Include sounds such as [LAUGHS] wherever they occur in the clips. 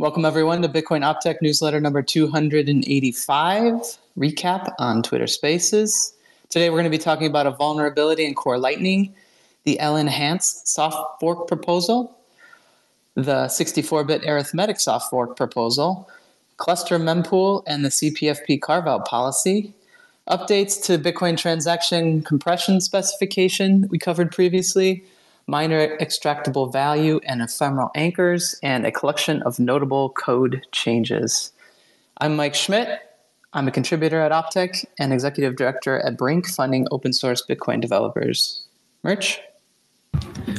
Welcome, everyone, to Bitcoin Optech newsletter number 285 recap on Twitter Spaces. Today, we're going to be talking about a vulnerability in Core Lightning, the LNhance soft fork proposal, the 64 bit arithmetic soft fork proposal, cluster mempool, and the CPFP carve out policy. Updates to Bitcoin transaction compression specification we covered previously miner extractable value and ephemeral anchors, and a collection of notable code changes. I'm Mike Schmidt. I'm a contributor at Optech and executive director at Brink, funding open source Bitcoin developers. Murch?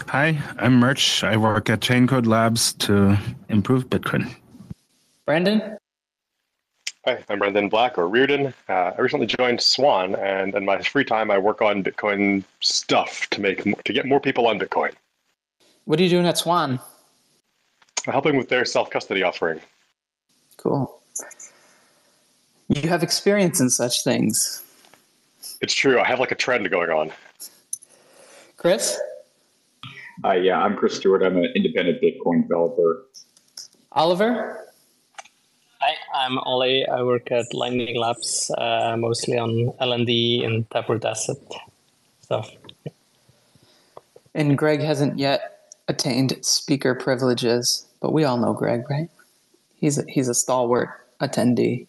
Hi, I'm Murch. I work at Chaincode Labs to improve Bitcoin. Brandon? Hi, I'm Brandon Black or Rearden. Uh, I recently joined Swan, and in my free time, I work on Bitcoin stuff to make to get more people on Bitcoin. What are you doing at Swan? I'm helping with their self custody offering. Cool. You have experience in such things. It's true. I have like a trend going on. Chris? Uh, yeah, I'm Chris Stewart. I'm an independent Bitcoin developer. Oliver? I'm Ollie. I work at Lightning Labs, uh, mostly on LND and Taproot Asset stuff. And Greg hasn't yet attained speaker privileges, but we all know Greg, right? He's a, he's a stalwart attendee.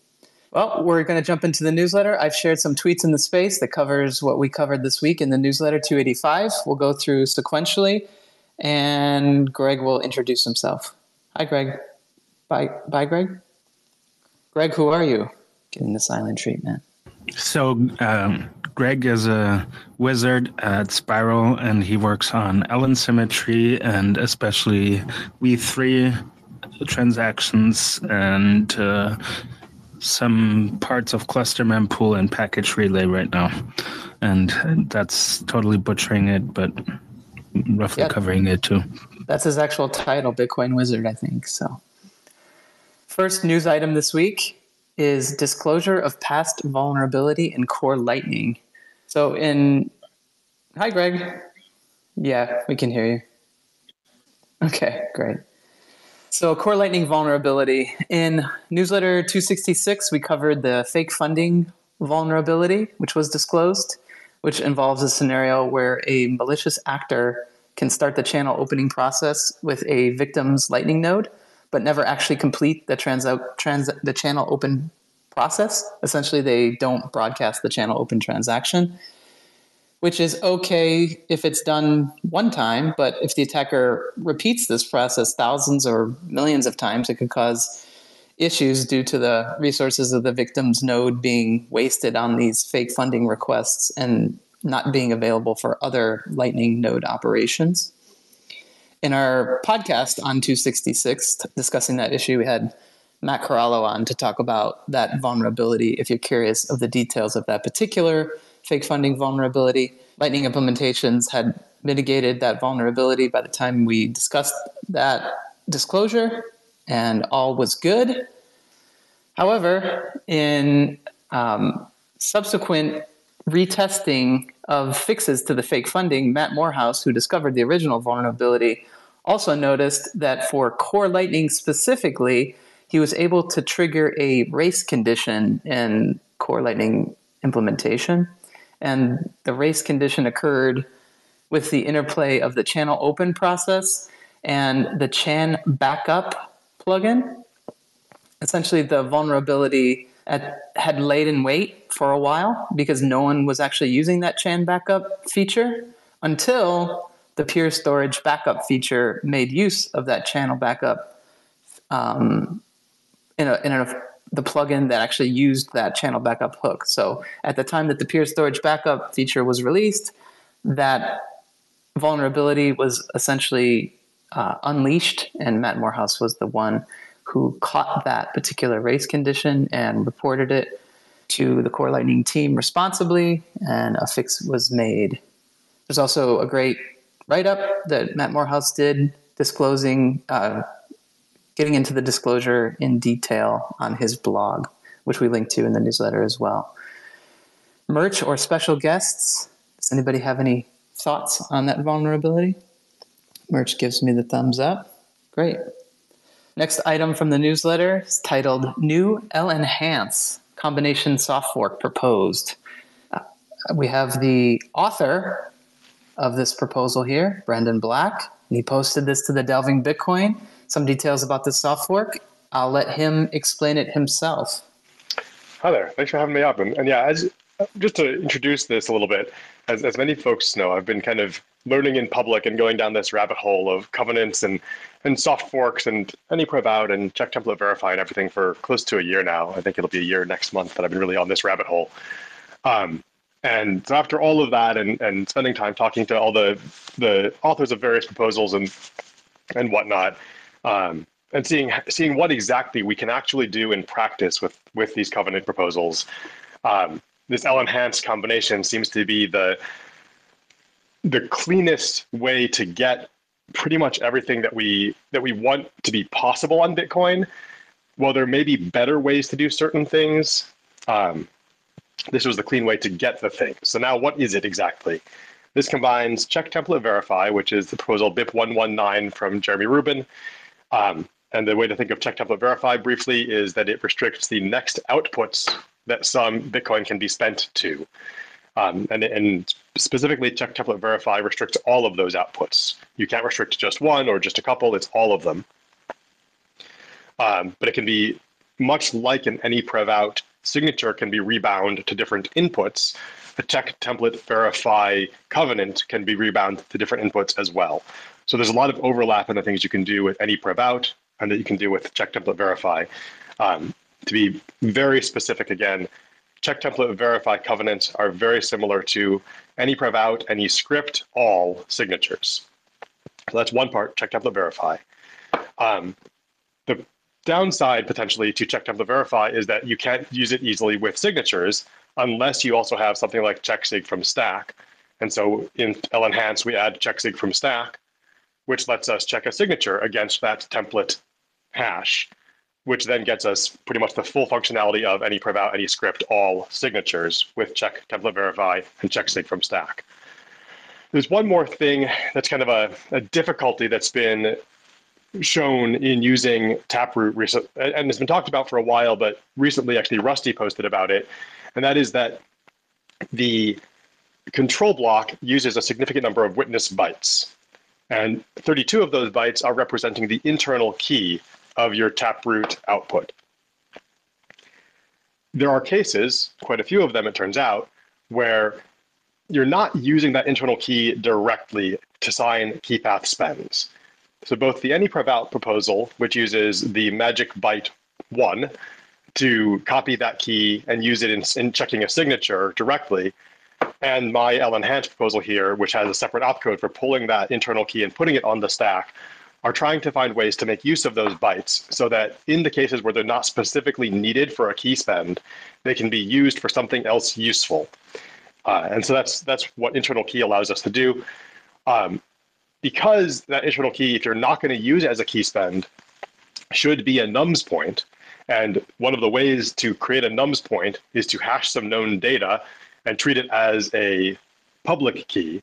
Well, we're going to jump into the newsletter. I've shared some tweets in the space that covers what we covered this week in the newsletter 285. We'll go through sequentially, and Greg will introduce himself. Hi, Greg. Bye, bye, Greg. Greg, who are you? Getting the silent treatment. So, um, Greg is a wizard at Spiral, and he works on LN symmetry and especially V3 transactions and uh, some parts of cluster mempool and package relay right now. And that's totally butchering it, but roughly yep. covering it too. That's his actual title, Bitcoin Wizard, I think. So. First news item this week is disclosure of past vulnerability in Core Lightning. So in Hi Greg. Yeah, we can hear you. Okay, great. So Core Lightning vulnerability. In newsletter 266, we covered the fake funding vulnerability, which was disclosed, which involves a scenario where a malicious actor can start the channel opening process with a victim's Lightning node but never actually complete the trans, trans the channel open process. Essentially, they don't broadcast the channel open transaction, which is okay if it's done one time, but if the attacker repeats this process thousands or millions of times, it could cause issues due to the resources of the victim's node being wasted on these fake funding requests and not being available for other Lightning node operations in our podcast on 266 discussing that issue, we had Matt Corallo on to talk about that vulnerability. If you're curious of the details of that particular fake funding vulnerability, Lightning implementations had mitigated that vulnerability by the time we discussed that disclosure, and all was good. However, in um, subsequent retesting of fixes to the fake funding, Matt Morehouse, who discovered the original vulnerability, also noticed that for core lightning specifically, he was able to trigger a race condition in core lightning implementation. And the race condition occurred with the interplay of the channel open process and the chan backup plugin. Essentially, the vulnerability at, had laid in wait for a while because no one was actually using that chan backup feature until the peer storage backup feature made use of that channel backup um, in, a, in a, the plugin that actually used that channel backup hook. So at the time that the peer storage backup feature was released, that vulnerability was essentially uh, unleashed, and Matt Morehouse was the one who caught that particular race condition and reported it to the Core Lightning team responsibly, and a fix was made. There's also a great write up that Matt Morehouse did disclosing, uh, getting into the disclosure in detail on his blog, which we link to in the newsletter as well. Murch or special guests? Does anybody have any thoughts on that vulnerability? Murch gives me the thumbs up. Great. Next item from the newsletter is titled New LNhance Combination Soft Fork Proposed. Uh, we have the author of this proposal here, Brandon Black. He posted this to the Delving Bitcoin. Some details about the soft fork. I'll let him explain it himself. Hi there. Thanks for having me up. And, and yeah, as, just to introduce this a little bit, as, as many folks know, I've been kind of learning in public and going down this rabbit hole of covenants and, and soft forks and any prev out and check template verify and everything for close to a year now. I think it'll be a year next month that I've been really on this rabbit hole. Um, and so after all of that and, and spending time talking to all the the authors of various proposals and and whatnot, um, and seeing seeing what exactly we can actually do in practice with with these covenant proposals, um, this L enhanced combination seems to be the the cleanest way to get pretty much everything that we that we want to be possible on Bitcoin. While there may be better ways to do certain things, um, this was the clean way to get the thing. So now what is it exactly? This combines check template verify, which is the proposal BIP 119 from Jeremy Rubin. Um, and the way to think of check template verify briefly is that it restricts the next outputs that some Bitcoin can be spent to. Um, and, and specifically, check template verify restricts all of those outputs. You can't restrict just one or just a couple, it's all of them. Um, but it can be much like an any prev out signature can be rebound to different inputs. The check template verify covenant can be rebound to different inputs as well. So there's a lot of overlap in the things you can do with any prev out and that you can do with check template verify. Um, to be very specific again, check template verify covenants are very similar to any prev out, any script, all signatures. So that's one part, check template verify. Um, the downside potentially to check template verify is that you can't use it easily with signatures unless you also have something like checksig from stack. And so in LNhance, we add checksig from stack, which lets us check a signature against that template hash, which then gets us pretty much the full functionality of any out, any script, all signatures with check template verify and checksig from stack. There's one more thing that's kind of a, a difficulty that's been shown in using Taproot recent, and it's been talked about for a while, but recently actually Rusty posted about it, and that is that the control block uses a significant number of witness bytes. And 32 of those bytes are representing the internal key of your Taproot output. There are cases, quite a few of them it turns out, where you're not using that internal key directly to sign key path spends. So both the AnyPrevOut proposal, which uses the magic byte one to copy that key and use it in, in checking a signature directly, and my LNhance proposal here, which has a separate opcode for pulling that internal key and putting it on the stack, are trying to find ways to make use of those bytes so that in the cases where they're not specifically needed for a key spend, they can be used for something else useful. Uh, and so that's that's what internal key allows us to do. Um, because that internal key, if you're not going to use it as a key spend, should be a nums point. And one of the ways to create a nums point is to hash some known data and treat it as a public key.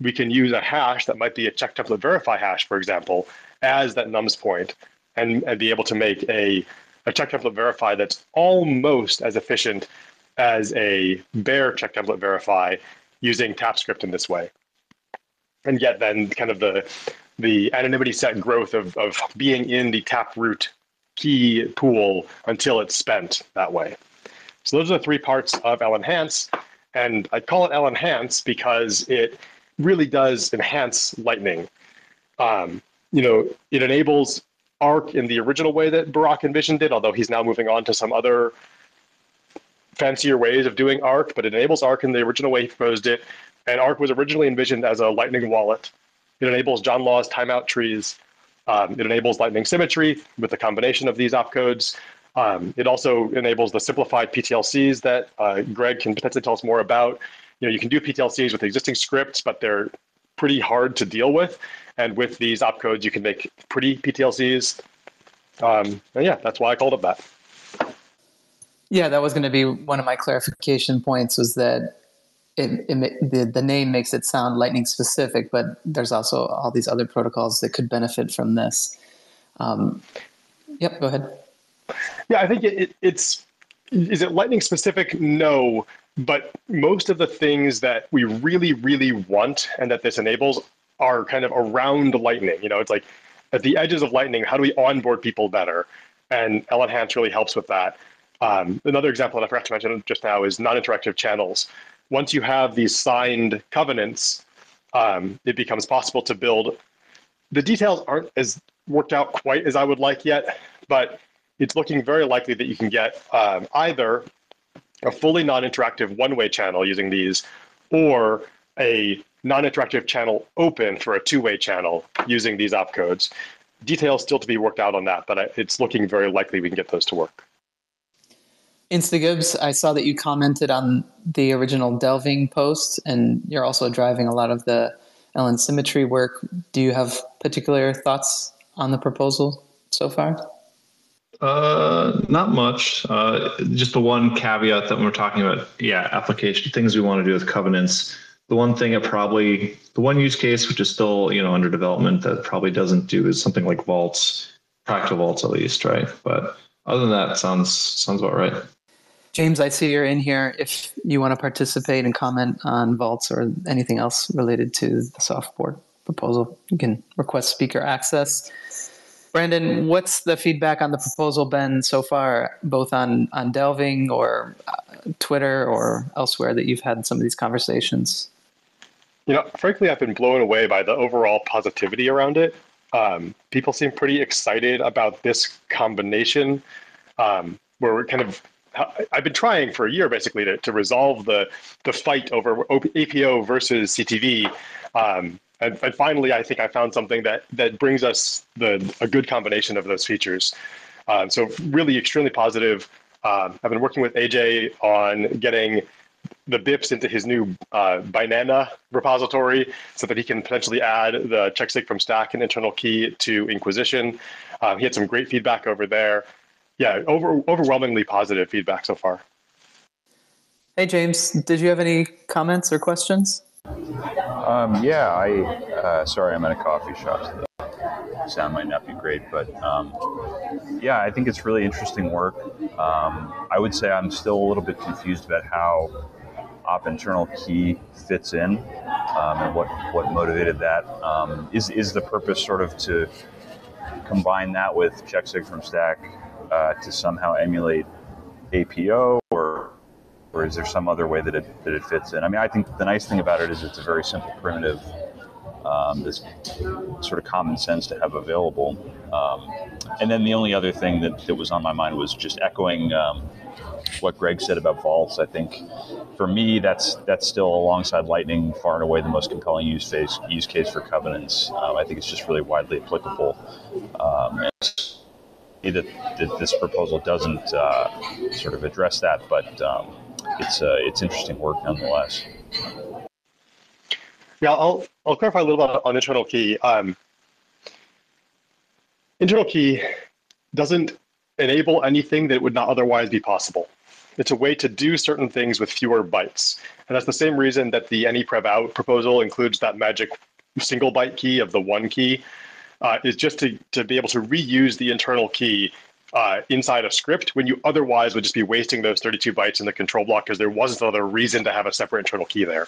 We can use a hash that might be a check template verify hash, for example, as that nums point and, and be able to make a, a check template verify that's almost as efficient as a bare check template verify using TapScript in this way and yet then kind of the the anonymity set growth of, of being in the taproot key pool until it's spent that way. So those are the three parts of LNhance. And I call it LNhance because it really does enhance Lightning. Um, you know, it enables Arc in the original way that Burak envisioned it, although he's now moving on to some other fancier ways of doing Arc, but it enables Arc in the original way he proposed it. And Arc was originally envisioned as a Lightning wallet. It enables John Law's timeout trees. Um, it enables Lightning symmetry with the combination of these opcodes. Um, it also enables the simplified PTLCs that uh, Greg can potentially tell us more about. You know, you can do PTLCs with existing scripts, but they're pretty hard to deal with. And with these opcodes, you can make pretty PTLCs. Um, and yeah, that's why I called it that. Yeah, that was going to be one of my clarification points was that it, it, the, the name makes it sound lightning specific, but there's also all these other protocols that could benefit from this. Um, Yep, go ahead. Yeah, I think it, it, it's is it lightning specific? No, but most of the things that we really, really want and that this enables are kind of around lightning. You know, it's like at the edges of lightning, how do we onboard people better? And LNhance really helps with that. Um, another example that I forgot to mention just now is non-interactive channels. Once you have these signed covenants, um, it becomes possible to build. The details aren't as worked out quite as I would like yet, but it's looking very likely that you can get um, either a fully non-interactive one-way channel using these, or a non-interactive channel open for a two-way channel using these opcodes. Details still to be worked out on that, but it's looking very likely we can get those to work. Instagibbs, I saw that you commented on the original delving post, and you're also driving a lot of the LN symmetry work. Do you have particular thoughts on the proposal so far? Uh, not much. Uh, just the one caveat that we're talking about, yeah, application things we want to do with covenants. The one thing it probably, the one use case which is still you know under development that probably doesn't do is something like vaults, practical vaults at least, right? But other than that, sounds sounds about right. James, I see you're in here. If you want to participate and comment on vaults or anything else related to the soft fork proposal, you can request speaker access. Brandon, what's the feedback on the proposal been so far, both on on delving or uh, Twitter or elsewhere that you've had some of these conversations? You know, frankly, I've been blown away by the overall positivity around it. Um, people seem pretty excited about this combination, um, where we're kind of. I've been trying for a year basically to, to resolve the the fight over APO versus CTV. Um, and, and, finally, I think I found something that that brings us the a good combination of those features. Um, so really, extremely positive. Um, I've been working with AJ on getting the BIPs into his new uh, BINANA repository so that he can potentially add the checksig from stack and internal key to Inquisition. Um, he had some great feedback over there. Yeah, over, overwhelmingly positive feedback so far. Hey, James, did you have any comments or questions? Um, yeah, I uh, sorry, I'm at a coffee shop. So the sound might not be great, but um, yeah, I think it's really interesting work. Um, I would say I'm still a little bit confused about how op internal key fits in um, and what what motivated that. Um, is is the purpose sort of to combine that with checksig from stack uh, to somehow emulate APO or or is there some other way that it that it fits in? I mean, I think the nice thing about it is it's a very simple primitive. Um, this sort of common sense to have available. Um, and then the only other thing that, that was on my mind was just echoing um, what Greg said about vaults. I think for me, that's that's still alongside Lightning, far and away the most compelling use case use case for covenants. Um, I think it's just really widely applicable. Um, that, that this proposal doesn't uh, sort of address that, but um, it's uh, it's interesting work nonetheless. Yeah, I'll I'll clarify a little bit on internal key. Um, internal key doesn't enable anything that would not otherwise be possible. It's a way to do certain things with fewer bytes, and that's the same reason that the anyprev out proposal includes that magic single byte key of the one key. Uh, is just to, to be able to reuse the internal key uh, inside a script when you otherwise would just be wasting those 32 bytes in the control block because there wasn't another reason to have a separate internal key there.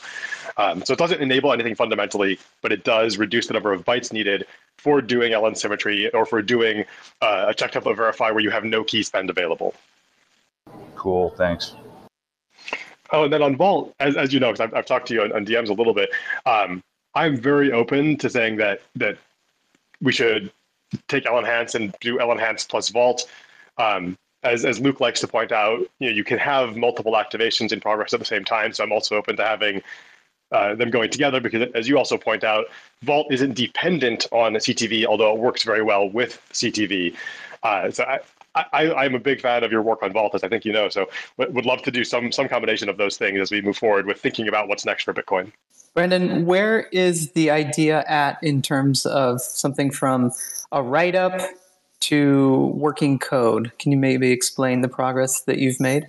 Um, so it doesn't enable anything fundamentally, but it does reduce the number of bytes needed for doing LN symmetry or for doing uh, a check template verify where you have no key spend available. Cool, thanks. Oh, and then on Vault, as, as you know, because I've, I've, talked to you on, on DMs a little bit, um, I'm very open to saying that that we should take LNhance and do LNhance plus Vault. Um, as, as Luke likes to point out, you know, you can have multiple activations in progress at the same time. So I'm also open to having uh, them going together because, as you also point out, Vault isn't dependent on CTV, although it works very well with CTV. Uh, so I, I, am a big fan of your work on Vault, as I think you know. So would love to do some some combination of those things as we move forward with thinking about what's next for Bitcoin. Brandon, where is the idea at in terms of something from a write up to working code. Can you maybe explain the progress that you've made?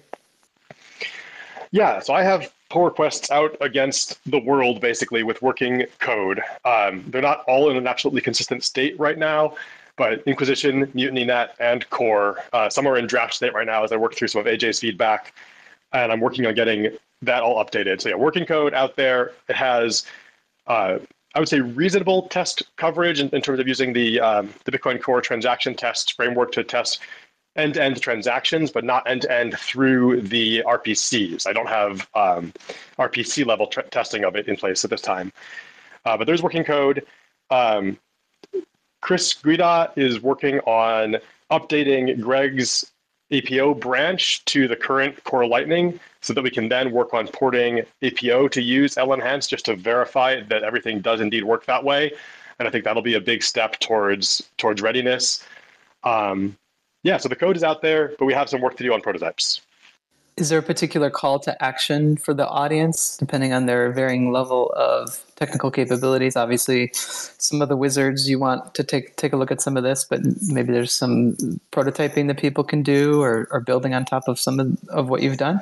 Yeah, so I have pull requests out against the world basically with working code. Um, they're not all in an absolutely consistent state right now. But Inquisition, MutinyNet, and Core, uh, some are in draft state right now as I work through some of AJ's feedback, and I'm working on getting that all updated. So yeah, working code out there. It has, uh, I would say, reasonable test coverage in, in terms of using the um, the Bitcoin Core transaction test framework to test end-to-end transactions, but not end-to-end through the RPCs. I don't have um, RPC level testing of it in place at this time. Uh, but there's working code. Um, Chris Guida is working on updating Greg's APO branch to the current Core Lightning so that we can then work on porting APO to use LNhance just to verify that everything does indeed work that way. And I think that'll be a big step towards towards readiness. Um, yeah, so the code is out there, but we have some work to do on prototypes. Is there a particular call to action for the audience, depending on their varying level of technical capabilities? Obviously, some of the wizards you want to take take a look at some of this, but maybe there's some prototyping that people can do or, or building on top of some of, of what you've done.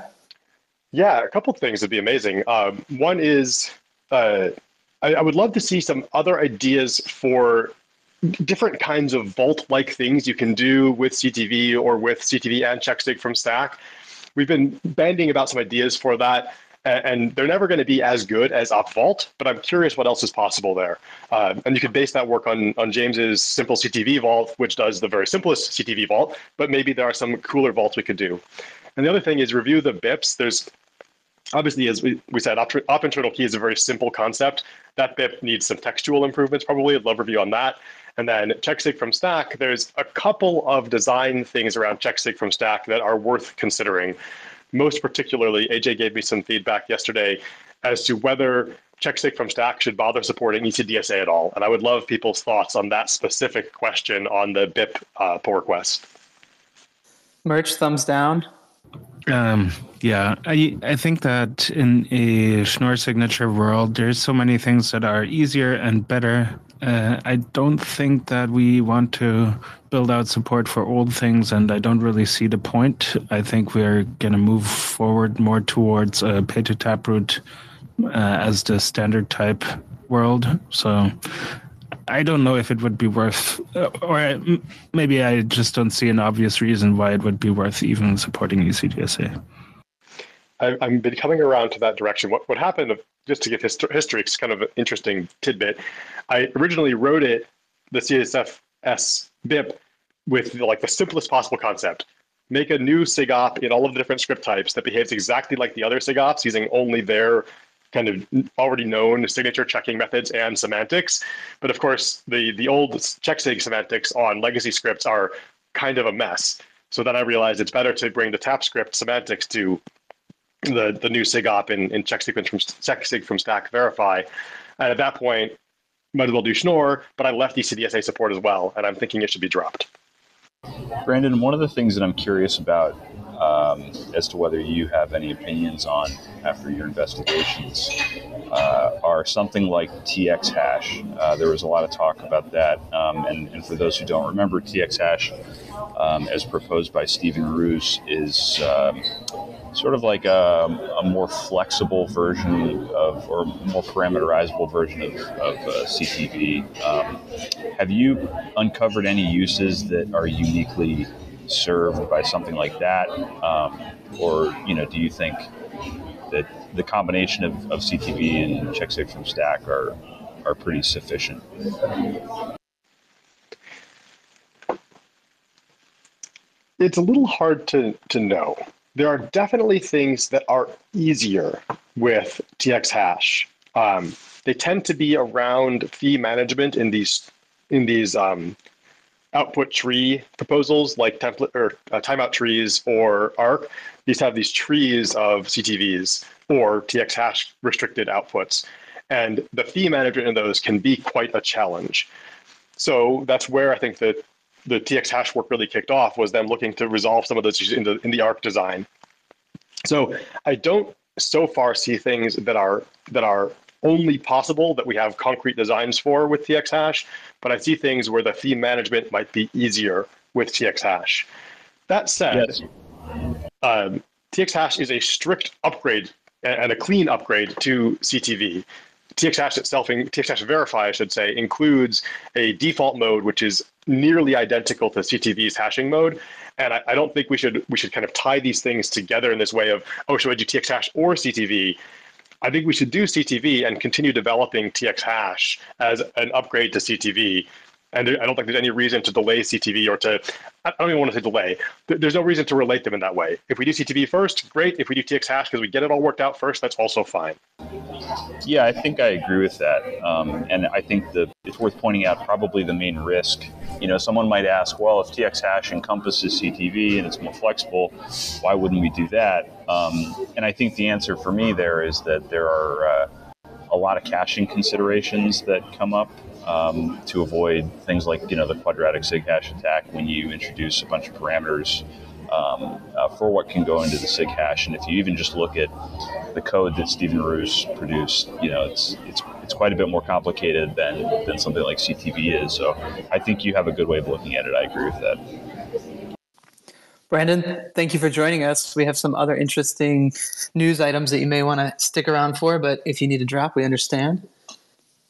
Yeah, a couple of things would be amazing. Um, one is uh, I, I would love to see some other ideas for different kinds of vault-like things you can do with CTV or with CTV and checksig from Stack. We've been banding about some ideas for that, and they're never going to be as good as OP_VAULT, but I'm curious what else is possible there. Uh, and you could base that work on, on James's simple CTV vault, which does the very simplest CTV vault, but maybe there are some cooler vaults we could do. And the other thing is review the BIPs. There's obviously, as we, we said, op, op internal key is a very simple concept. That BIP needs some textual improvements probably. I'd love review on that. And then checksig from stack, there's a couple of design things around checksig from stack that are worth considering. Most particularly, AJ gave me some feedback yesterday as to whether checksig from stack should bother supporting ECDSA at all. And I would love people's thoughts on that specific question on the BIP uh, pull request. Murch, thumbs down. Um, yeah, I I think that in a Schnorr signature world, there's so many things that are easier and better uh, I don't think that we want to build out support for old things, and I don't really see the point. I think we're going to move forward more towards a pay to taproot uh, as the standard type world. So I don't know if it would be worth, uh, or maybe I just don't see an obvious reason why it would be worth even supporting ECDSA. I, I'm been coming around to that direction. What what happened? Just to give history, it's kind of an interesting tidbit. I originally wrote it, the CSFS BIP, with like the simplest possible concept. Make a new SIGOP in all of the different script types that behaves exactly like the other SIGOPs using only their kind of already known signature checking methods and semantics. But of course, the, the old checksig semantics on legacy scripts are kind of a mess. So then I realized it's better to bring the TapScript semantics to the, the new SIGOP in, in check sequence from checksig from stack verify. And at that point, might as well do Schnorr, but I left ECDSA support as well, and I'm thinking it should be dropped. Brandon, one of the things that I'm curious about um, as to whether you have any opinions on after your investigations uh, are something like TX hash. Uh, there was a lot of talk about that. Um, and, and, for those who don't remember, TX hash, um, as proposed by Steven Roose, is um, sort of like a, a, more flexible version of, or more parameterizable version of, of uh, CTV. Um, have you uncovered any uses that are uniquely served by something like that, um, or you know, do you think that the combination of, of CTV and checksig from stack are are pretty sufficient? It's a little hard to to know there are definitely things that are easier with TX hash. Um, they tend to be around fee management in these in these um, output tree proposals like template or uh, timeout trees or arc These have these trees of CTVs or TX hash restricted outputs. And the fee management in those can be quite a challenge. So that's where I think that the TX hash work really kicked off was them looking to resolve some of those in the in the ARC design. So I don't so far see things that are that are only possible that we have concrete designs for with TX hash, but I see things where the theme management might be easier with TX hash. That said, yes. um, TX hash is a strict upgrade and a clean upgrade to CTV. TXHash itself, TXHash Verify, I should say, includes a default mode which is nearly identical to CTV's hashing mode. And I, I, don't think we should we should kind of tie these things together in this way of oh should I do TXHash or CTV? I think we should do CTV and continue developing TXHash as an upgrade to CTV and I don't think there's any reason to delay CTV or to, I don't even want to say delay. There's no reason to relate them in that way. If we do CTV first, great. If we do TX hash because we get it all worked out first, that's also fine. Yeah, I think I agree with that. Um, and I think the it's worth pointing out probably the main risk. You know, someone might ask, well, if TX hash encompasses CTV and it's more flexible, why wouldn't we do that? Um, and I think the answer for me there is that there are uh, a lot of caching considerations that come up um, to avoid things like you know the quadratic sig hash attack when you introduce a bunch of parameters um, uh, for what can go into the sig hash. And if you even just look at the code that Steven Roose produced, you know it's it's it's quite a bit more complicated than than something like CTV is. So I think you have a good way of looking at it. I agree with that. Brandon, thank you for joining us. We have some other interesting news items that you may want to stick around for, but if you need to drop, we understand.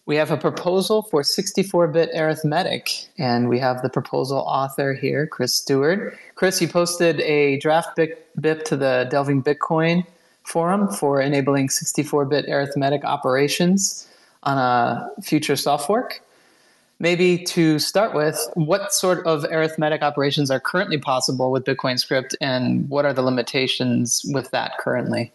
We have a proposal for 64 bit arithmetic, and we have the proposal author here, Chris Stewart. Chris, you posted a draft BIP to the Delving Bitcoin forum for enabling 64 bit arithmetic operations on a future soft fork. Maybe to start with, what sort of arithmetic operations are currently possible with Bitcoin script, and what are the limitations with that currently?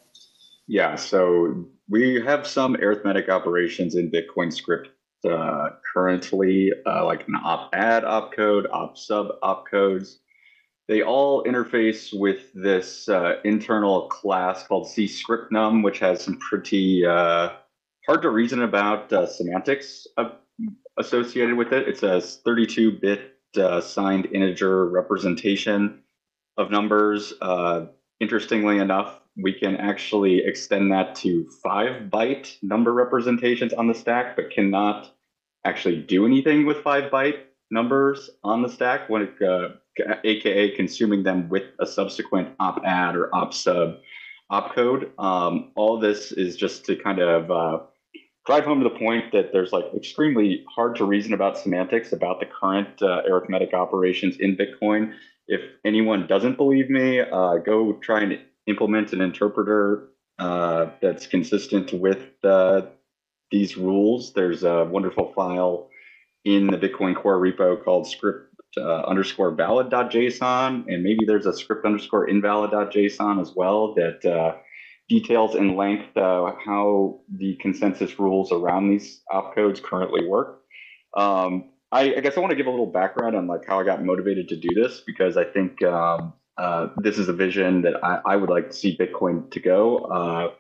Yeah, so we have some arithmetic operations in Bitcoin script uh, currently, uh, like an op add opcode, op sub opcodes. They all interface with this uh, internal class called cscriptnum, which has some pretty uh, hard to reason about uh, semantics associated with it. It's a 32 bit uh, signed integer representation of numbers. interestingly enough, we can actually extend that to five byte number representations on the stack, but cannot actually do anything with five byte numbers on the stack when it, uh, aka consuming them with a subsequent op add or op sub opcode. Um, all this is just to kind of uh, drive home to the point that there's like extremely hard to reason about semantics about the current uh, arithmetic operations in Bitcoin. If anyone doesn't believe me, uh, go try and implement an interpreter uh, that's consistent with uh, these rules. There's a wonderful file in the Bitcoin Core repo called script uh, underscore valid.json, and maybe there's a script underscore invalid.json as well that uh, details in length uh, how the consensus rules around these opcodes currently work. Um, I, I, guess I want to give a little background on like how I got motivated to do this because I think um, uh, this is a vision that I, I, would like to see Bitcoin to go. Uh,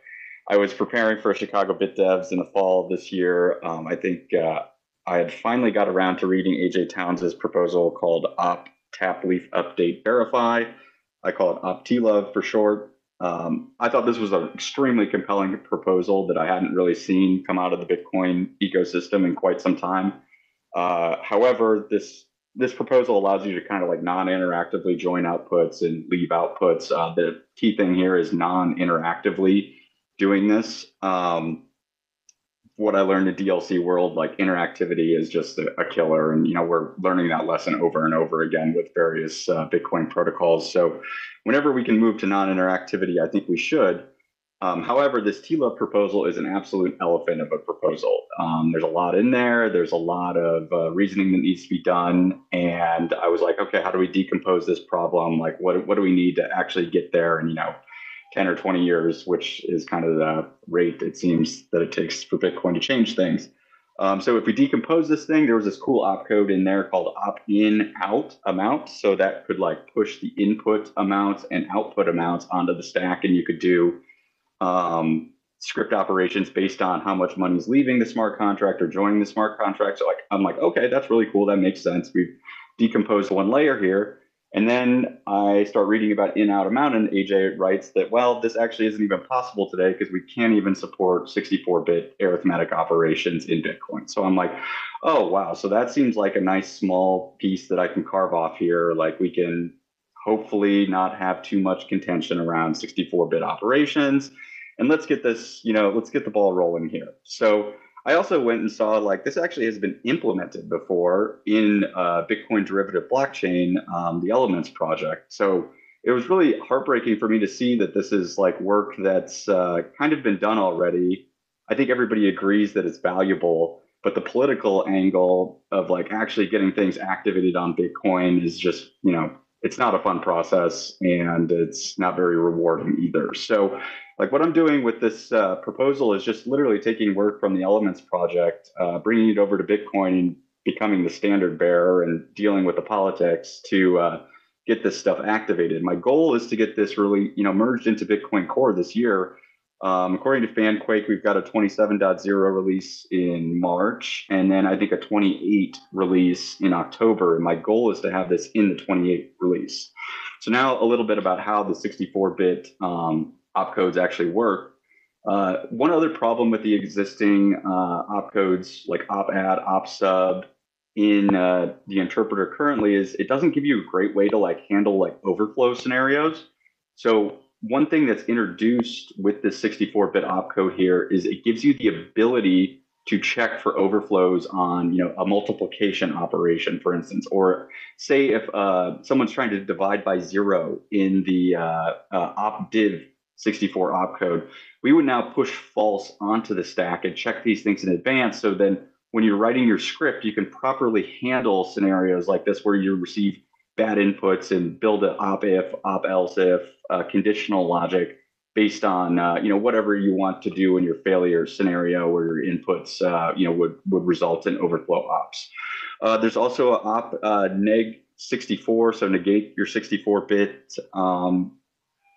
I was preparing for Chicago Bit Devs in the fall this year. Um, I think uh, I had finally got around to reading AJ Towns's proposal called Op Tap Leaf Update Verify. I call it Op TLOVE for short. Um, I thought this was an extremely compelling proposal that I hadn't really seen come out of the Bitcoin ecosystem in quite some time. Uh, however, this this proposal allows you to kind of like non-interactively join outputs and leave outputs. Uh, the key thing here is non-interactively doing this. Um, what I learned in DLC world, like interactivity is just a, a, killer. And, you know, we're learning that lesson over and over again with various uh, Bitcoin protocols. So whenever we can move to non-interactivity, I think we should. Um, however, this TLOVE proposal is an absolute elephant of a proposal. Um, there's a lot in there. There's a lot of uh, reasoning that needs to be done. And I was like, okay, how do we decompose this problem? Like, what, what do we need to actually get there? And, you know, 10 or 20 years, which is kind of the rate it seems that it takes for Bitcoin to change things. Um, so if we decompose this thing, there was this cool opcode in there called op in out amount. So that could like push the input amounts and output amounts onto the stack. And you could do um, script operations based on how much money is leaving the smart contract or joining the smart contract. So like I'm like, okay, that's really cool. That makes sense. We've decomposed one layer here. And then I start reading about in out amount, and AJ writes that, well, this actually isn't even possible today because we can't even support 64 bit arithmetic operations in Bitcoin. So I'm like, oh, wow. So that seems like a nice small piece that I can carve off here. Like we can hopefully not have too much contention around 64 bit operations and let's get this, you know, let's get the ball rolling here. So I also went and saw like this actually has been implemented before in uh, Bitcoin derivative blockchain, um, the Elements project. So it was really heartbreaking for me to see that this is like work that's uh, kind of been done already. I think everybody agrees that it's valuable, but the political angle of like actually getting things activated on Bitcoin is just, you know, it's not a fun process and it's not very rewarding either. So, like what I'm doing with this uh, proposal is just literally taking work from the Elements project, uh, bringing it over to Bitcoin and becoming the standard bearer and dealing with the politics to uh, get this stuff activated. My goal is to get this really, you know, merged into Bitcoin Core this year. Um, according to FanQuake, we've got a 27.0 release in March, and then I think a 28 release in October. And my goal is to have this in the 28 release. So now a little bit about how the 64-bit um, opcodes actually work. Uh, one other problem with the existing uh, opcodes like op-add, op-sub, in uh, the interpreter currently is it doesn't give you a great way to like handle like overflow scenarios. So one thing that's introduced with this 64-bit opcode here is it gives you the ability to check for overflows on you know a multiplication operation, for instance, or say if uh, someone's trying to divide by zero in the uh, uh opdiv 64 opcode, we would now push false onto the stack and check these things in advance. So then when you're writing your script, you can properly handle scenarios like this where you receive bad inputs and build an op if, op else if, uh, conditional logic based on uh, you know whatever you want to do in your failure scenario where your inputs uh, you know would would result in overflow ops. Uh, there's also a op uh, neg 64, so negate your 64 bit um,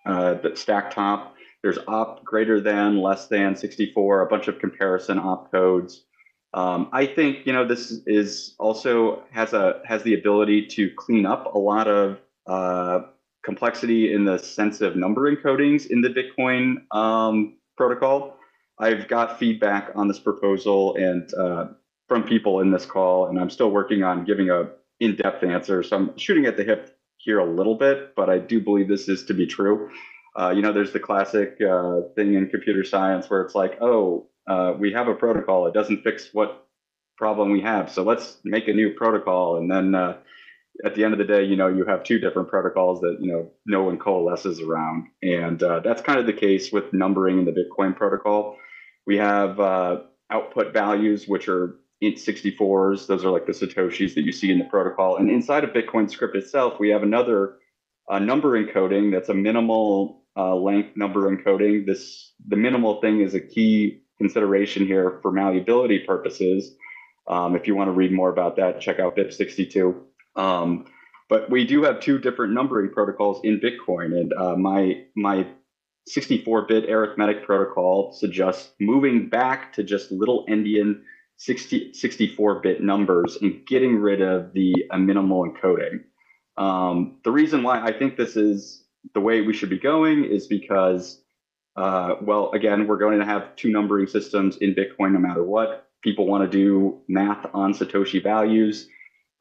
uh, stack top. There's op greater than, less than 64, a bunch of comparison op codes. Um, I think you know this is also has a has the ability to clean up a lot of uh, complexity in the sense of number encodings in the Bitcoin um, protocol. I've got feedback on this proposal and uh, from people in this call, and I'm still working on giving a in-depth answer. So I'm shooting at the hip here a little bit, but I do believe this is to be true. Uh, you know, there's the classic uh, thing in computer science where it's like, oh, uh, we have a protocol. It doesn't fix what problem we have. So let's make a new protocol. And then uh, at the end of the day, you know, you have two different protocols that, you know, no one coalesces around. And uh, that's kind of the case with numbering in the Bitcoin protocol. We have uh, output values, which are int 64s. Those are like the Satoshis that you see in the protocol. And inside of Bitcoin script itself, we have another uh, number encoding that's a minimal uh, length number encoding. This the minimal thing is a key consideration here for malleability purposes. Um, if you want to read more about that, check out BIP62. Um, but we do have two different numbering protocols in Bitcoin, and uh, my my 64-bit arithmetic protocol suggests moving back to just little endian 60, 64-bit numbers and getting rid of the uh, minimal encoding. Um, the reason why I think this is the way we should be going is because uh, well, again, we're going to have two numbering systems in Bitcoin no matter what. People want to do math on Satoshi values.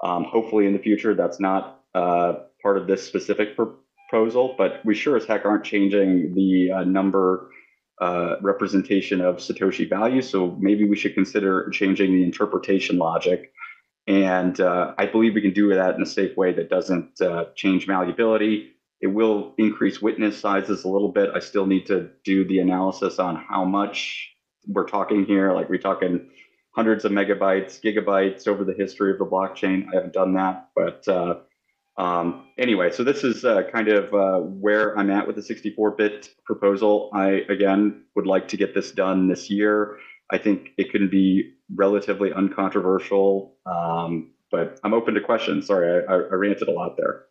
Um, hopefully, in the future, that's not uh, part of this specific proposal, but we sure as heck aren't changing the uh, number uh, representation of Satoshi values. So maybe we should consider changing the interpretation logic. And uh, I believe we can do that in a safe way that doesn't uh, change malleability it will increase witness sizes a little bit. I still need to do the analysis on how much we're talking here. Like we're talking hundreds of megabytes, gigabytes over the history of the blockchain. I haven't done that, but uh, um, anyway, so this is uh, kind of uh, where I'm at with the 64-bit proposal. I again would like to get this done this year. I think it can be relatively uncontroversial, um, but I'm open to questions. Sorry, I, I ranted a lot there.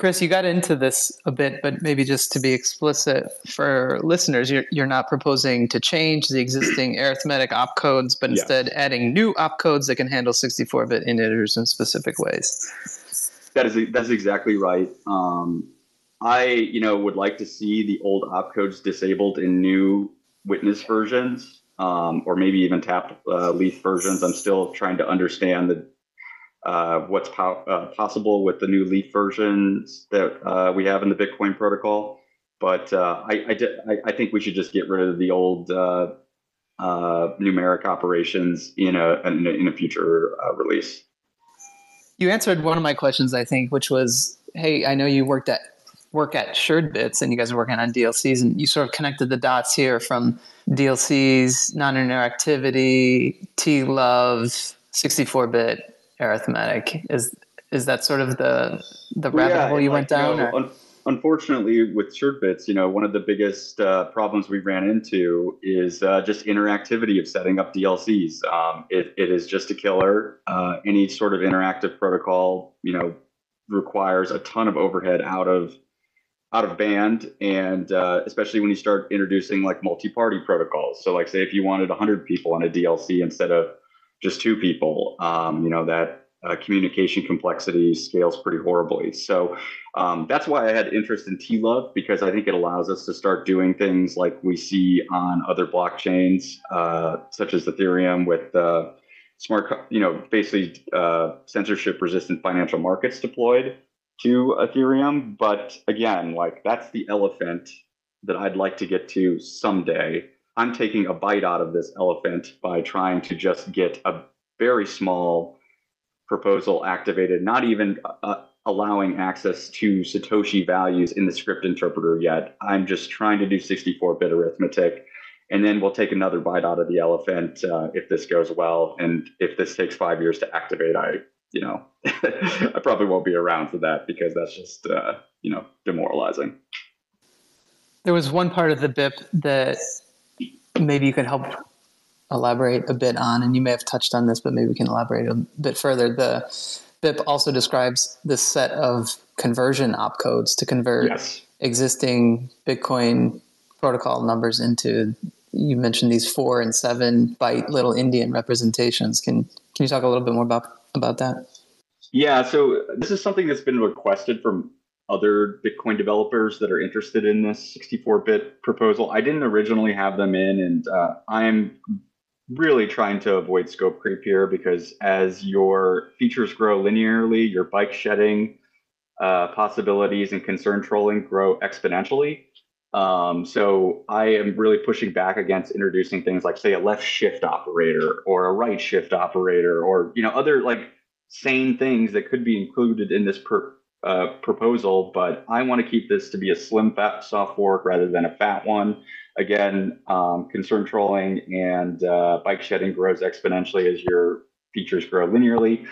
Chris, you got into this a bit, but maybe just to be explicit for listeners, you're, you're not proposing to change the existing arithmetic opcodes, but instead adding new opcodes that can handle 64-bit integers in specific ways. That is that's exactly right. Um, I, you know, would like to see the old opcodes disabled in new witness versions, um, or maybe even tap uh, leaf versions. I'm still trying to understand the what's po- uh, possible with the new Leaf versions that uh, we have in the Bitcoin protocol. But uh, I, I, did, I, I, think we should just get rid of the old uh, uh, numeric operations in a in a, in a future release. You answered one of my questions, I think, which was, "Hey, I know you worked at work at Suredbits, and you guys are working on DLCs, and you sort of connected the dots here from DLCs, non-interactivity, T love, 64-bit arithmetic. Is is that sort of the the rabbit yeah, hole you like, went down? You know, un- unfortunately, with Suredbits, you know, one of the biggest uh, problems we ran into is uh, just interactivity of setting up DLCs. Um, it, it is just a killer. Uh, any sort of interactive protocol, you know, requires a ton of overhead out of out of band and uh, especially when you start introducing like multi-party protocols so like say if you wanted 100 people on a dlc instead of just two people um, you know that uh, communication complexity scales pretty horribly so um, that's why i had interest in TLUV because i think it allows us to start doing things like we see on other blockchains uh, such as ethereum with uh, smart you know basically uh, censorship resistant financial markets deployed to Ethereum. But again, like that's the elephant that I'd like to get to someday. I'm taking a bite out of this elephant by trying to just get a very small proposal activated, not even uh, allowing access to Satoshi values in the script interpreter yet. I'm just trying to do 64 bit arithmetic. And then we'll take another bite out of the elephant uh, if this goes well. And if this takes five years to activate, I you know, [LAUGHS] I probably won't be around for that because that's just, uh, you know, demoralizing. There was one part of the BIP that maybe you could help elaborate a bit on, and you may have touched on this, but maybe we can elaborate a bit further. The BIP also describes this set of conversion opcodes to convert yes. existing Bitcoin protocol numbers into you mentioned these four and seven byte little endian representations. Can can you talk a little bit more about about that? Yeah, so this is something that's been requested from other Bitcoin developers that are interested in this 64-bit proposal. I didn't originally have them in, and uh, I'm really trying to avoid scope creep here because as your features grow linearly, your bike shedding uh, possibilities and concern trolling grow exponentially. Um, so I am really pushing back against introducing things like, say, a left shift operator or a right shift operator, or you know, other like sane things that could be included in this per, uh, proposal. But I want to keep this to be a slim, fat soft fork rather than a fat one. Again, um, concern trolling and uh, bike shedding grows exponentially as your features grow linearly.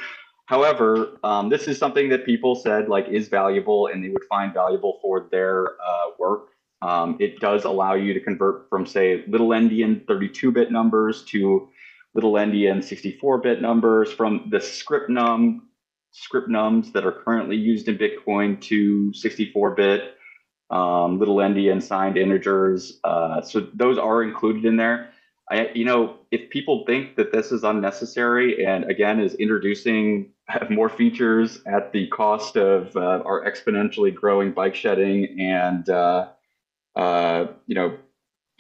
However, um, this is something that people said like is valuable and they would find valuable for their uh, work um, it does allow you to convert from, say, little endian 32 bit numbers to little endian 64 bit numbers from the script num script nums that are currently used in Bitcoin to 64 bit um, little endian signed integers. Uh, so those are included in there. I, you know, if people think that this is unnecessary and again is introducing [LAUGHS] more features at the cost of uh, our exponentially growing bike shedding and uh, uh, you know,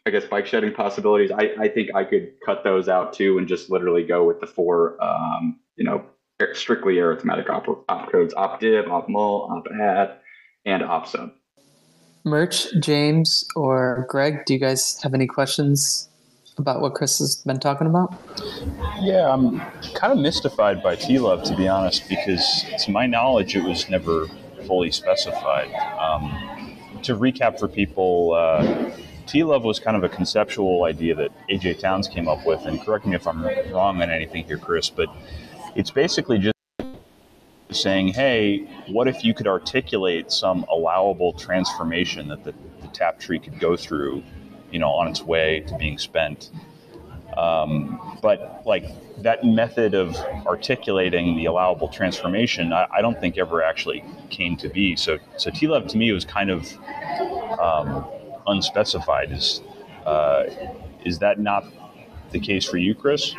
I guess bike shedding possibilities. I, I think I could cut those out too and just literally go with the four, um, you know, strictly arithmetic op, op codes: opdiv, opmul, opadd, and opsub. Murch, James, or Greg, do you guys have any questions about what Chris has been talking about? Yeah, I'm kind of mystified by TLUV, to be honest, because to my knowledge, it was never fully specified. Um, to recap for people, uh, TLUV was kind of a conceptual idea that AJ Towns came up with, and correct me if I'm wrong on anything here, Chris, but it's basically just saying, hey, what if you could articulate some allowable transformation that the, the tap tree could go through, you know, on its way to being spent? Um, but like that method of articulating the allowable transformation, I, I, don't think ever actually came to be. So, so TLUV to me was kind of um, unspecified. Is uh, is that not the case for you, Chris?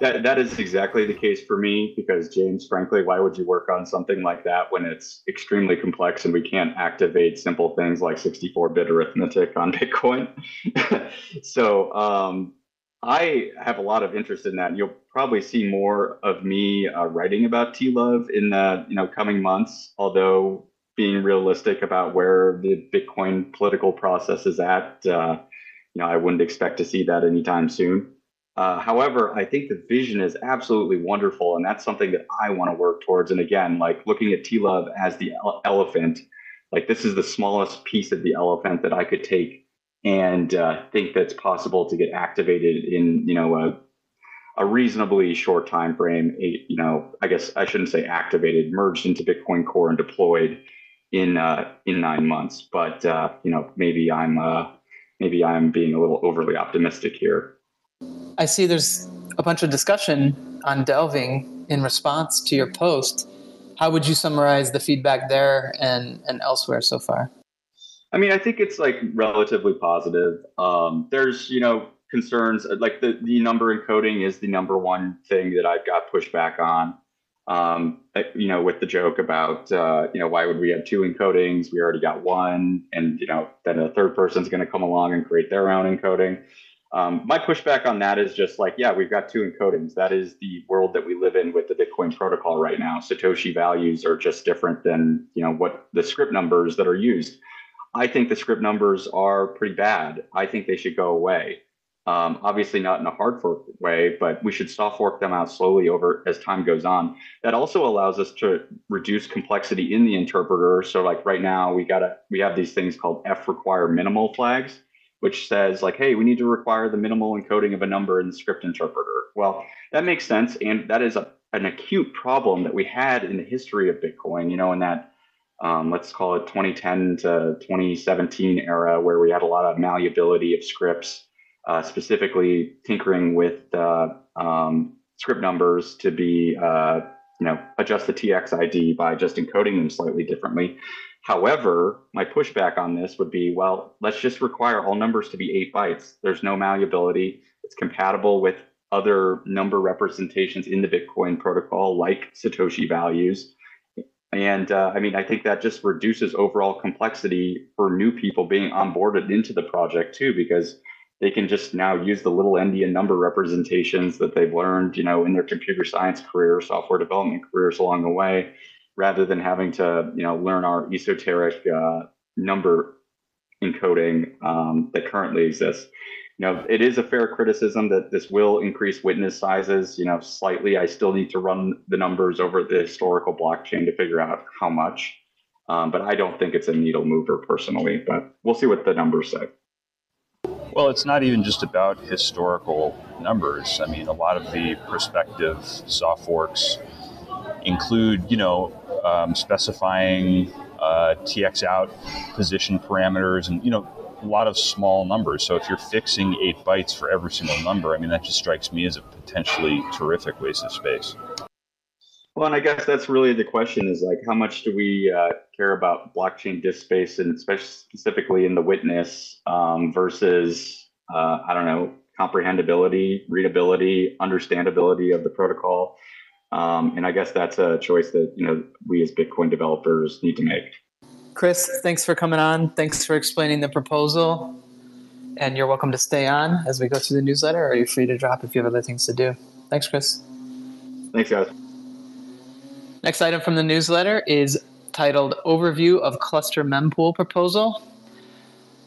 That that is exactly the case for me because James, frankly, why would you work on something like that when it's extremely complex and we can't activate simple things like 64-bit arithmetic on [LAUGHS] Bitcoin? [LAUGHS] so um, I have a lot of interest in that. You'll probably see more of me uh, writing about TLUV in the you know coming months. Although being realistic about where the Bitcoin political process is at, uh, you know, I wouldn't expect to see that anytime soon. Uh, however, I think the vision is absolutely wonderful, and that's something that I want to work towards. And again, like looking at TLUV as the ele- elephant, like this is the smallest piece of the elephant that I could take and uh, think that's possible to get activated in, you know, a, a reasonably short time frame. You know, I guess I shouldn't say activated, merged into Bitcoin Core and deployed in uh, in nine months. But uh, you know, maybe I'm uh, maybe I'm being a little overly optimistic here. I see there's a bunch of discussion on delving in response to your post. How would you summarize the feedback there and, and elsewhere so far? I mean, I think it's like relatively positive. Um, there's, you know, concerns like the, the number encoding is the number one thing that I've got pushback on. Um, you know, with the joke about, uh, you know, why would we have two encodings? We already got one. And, you know, then a third person's going to come along and create their own encoding. Um, my pushback on that is just like, yeah, we've got two encodings. That is the world that we live in with the Bitcoin protocol right now. Satoshi values are just different than you know what the script numbers that are used. I think the script numbers are pretty bad. I think they should go away. Um, obviously, not in a hard fork way, but we should soft fork them out slowly over as time goes on. That also allows us to reduce complexity in the interpreter. So, like right now, we gotta we have these things called f require minimal flags which says like, hey, we need to require the minimal encoding of a number in the script interpreter. Well, that makes sense, and that is a, an acute problem that we had in the history of Bitcoin. You know, in that um, let's call it 2010 to 2017 era, where we had a lot of malleability of scripts, uh, specifically tinkering with uh, um, script numbers to be, uh, you know, adjust the TX ID by just encoding them slightly differently. However, my pushback on this would be, well, let's just require all numbers to be eight bytes. There's no malleability. It's compatible with other number representations in the Bitcoin protocol, like Satoshi values. And uh, I mean, I think that just reduces overall complexity for new people being onboarded into the project too, because they can just now use the little endian number representations that they've learned, you know, in their computer science career, software development careers along the way, rather than having to you know learn our esoteric uh, number encoding um, that currently exists. You know, it is a fair criticism that this will increase witness sizes. You know, slightly. I still need to run the numbers over the historical blockchain to figure out how much. Um, but I don't think it's a needle mover personally. But we'll see what the numbers say. Well, it's not even just about historical numbers. I mean, a lot of the prospective soft forks include, you know, um, specifying uh, TX out position parameters and, you know, a lot of small numbers. So if you're fixing eight bytes for every single number, I mean, that just strikes me as a potentially terrific waste of space. Well, and I guess that's really the question is like, how much do we uh, care about blockchain disk space and specifically in the witness um, versus, uh, I don't know, comprehensibility, readability, understandability of the protocol? Um, and I guess that's a choice that you know we as Bitcoin developers need to make. Chris, thanks for coming on. Thanks for explaining the proposal. And you're welcome to stay on as we go through the newsletter, or are you free to drop if you have other things to do? Thanks, Chris. Thanks, guys. Next item from the newsletter is titled Overview of Cluster Mempool Proposal.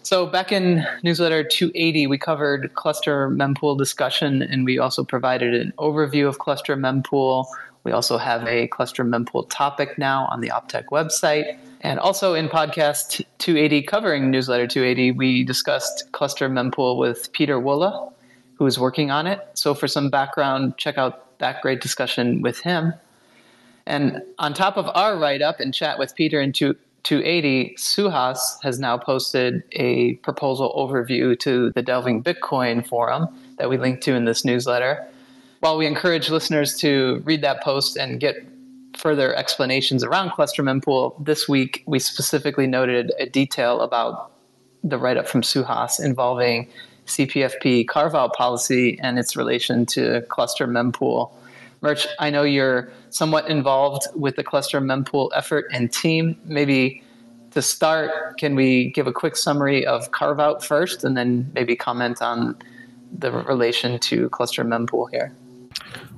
So back in newsletter 280, we covered cluster mempool discussion, and we also provided an overview of cluster mempool. We also have a cluster mempool topic now on the Optech website. And also in podcast 280, covering newsletter 280, we discussed cluster mempool with Pieter Wuille, who is working on it. So for some background, check out that great discussion with him. And on top of our write up and chat with Pieter in 280, Suhas has now posted a proposal overview to the Delving Bitcoin forum that we link to in this newsletter. While we encourage listeners to read that post and get further explanations around cluster mempool, this week we specifically noted a detail about the write up from Suhas involving CPFP carve out policy and its relation to cluster mempool. Murch, I know you're somewhat involved with the cluster mempool effort and team. Maybe to start, can we give a quick summary of carve out first and then maybe comment on the relation to cluster mempool here?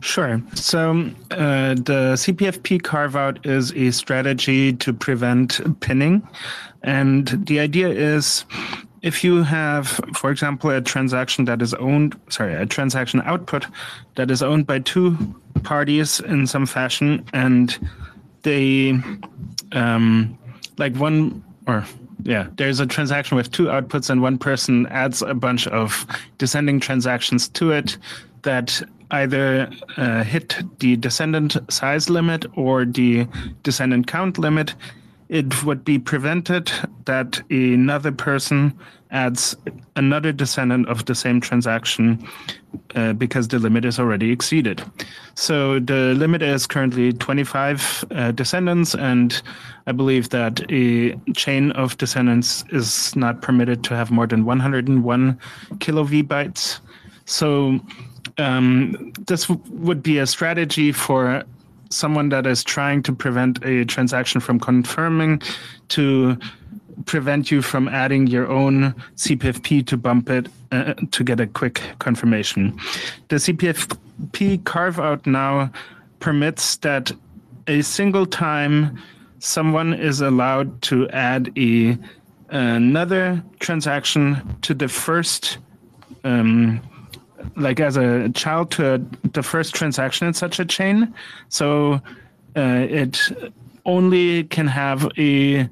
Sure. So uh, the CPFP carve out is a strategy to prevent pinning. And the idea is if you have, for example, a transaction that is owned, sorry, a transaction output that is owned by two parties in some fashion, and they, um, like one or yeah, there's a transaction with two outputs, and one person adds a bunch of descending transactions to it that either uh, hit the descendant size limit or the descendant count limit it would be prevented that another person adds another descendant of the same transaction uh, because the limit is already exceeded. So the limit is currently 25 uh, descendants, and I believe that a chain of descendants is not permitted to have more than 101 kilo bytes. So um, this would be a strategy for someone that is trying to prevent a transaction from confirming to prevent you from adding your own CPFP to bump it uh, to get a quick confirmation. The CPFP carve out now permits that a single time someone is allowed to add a another transaction to the first um, like as a child to a, the first transaction in such a chain. So uh, it only can have a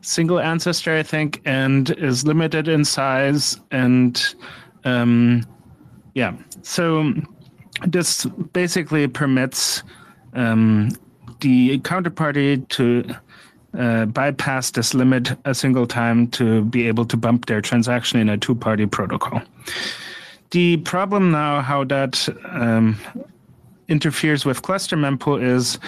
single ancestor, I think, and is limited in size. And um, yeah, so this basically permits um, the counterparty to uh, bypass this limit a single time to be able to bump their transaction in a two party protocol the problem now, how that um, interferes with cluster mempool is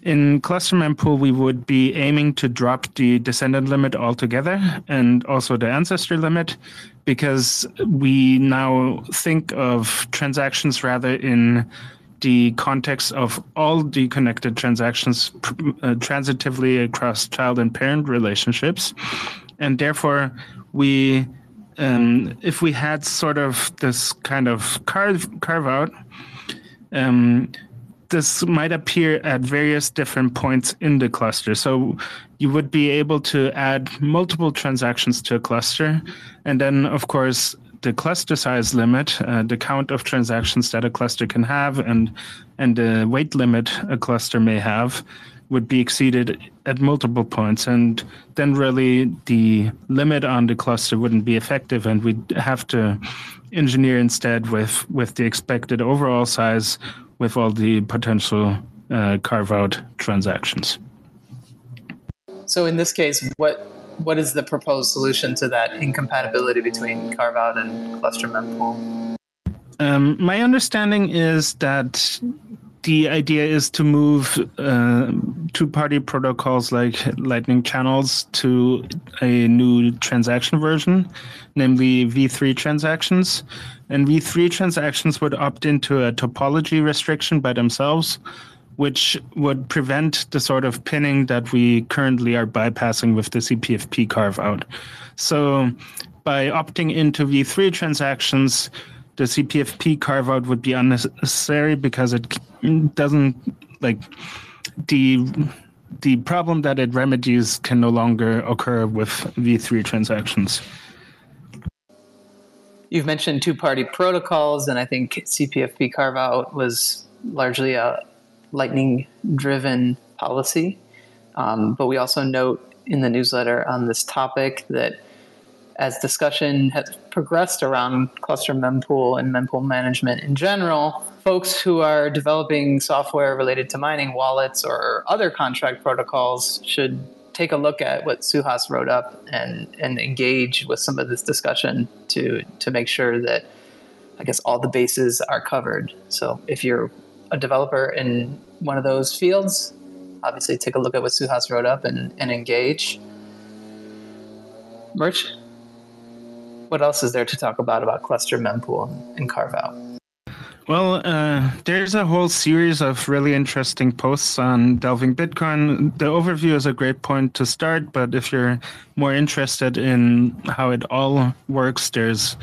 in cluster mempool, we would be aiming to drop the descendant limit altogether and also the ancestor limit because we now think of transactions rather in the context of all the connected transactions uh, transitively across child and parent relationships. And therefore, we um, if we had sort of this kind of carve carve out, um, this might appear at various different points in the cluster. So you would be able to add multiple transactions to a cluster, and then of course the cluster size limit, uh, the count of transactions that a cluster can have, and and the weight limit a cluster may have would be exceeded at multiple points and then really the limit on the cluster wouldn't be effective and we'd have to engineer instead with with the expected overall size with all the potential uh, carve out transactions. So in this case what what is the proposed solution to that incompatibility between carve out and cluster mempool? Um, my understanding is that the idea is to move uh, two-party protocols like Lightning channels to a new transaction version, namely V3 transactions. And V3 transactions would opt into a topology restriction by themselves, which would prevent the sort of pinning that we currently are bypassing with the CPFP carve out. So by opting into V3 transactions, the CPFP carve out would be unnecessary because it doesn't like the the problem that it remedies can no longer occur with V3 transactions. You've mentioned two party protocols, and I think CPFP carve out was largely a lightning driven policy. Um, but we also note in the newsletter on this topic that as discussion has progressed around cluster mempool and mempool management in general, folks who are developing software related to mining wallets or other contract protocols should take a look at what Suhas wrote up and, and engage with some of this discussion to, to make sure that, I guess, all the bases are covered. So if you're a developer in one of those fields, obviously take a look at what Suhas wrote up and, and engage. Murch? What else is there to talk about about cluster mempool and carve out? Well, uh, there's a whole series of really interesting posts on Delving Bitcoin. The overview is a great point to start, but if you're more interested in how it all works, there's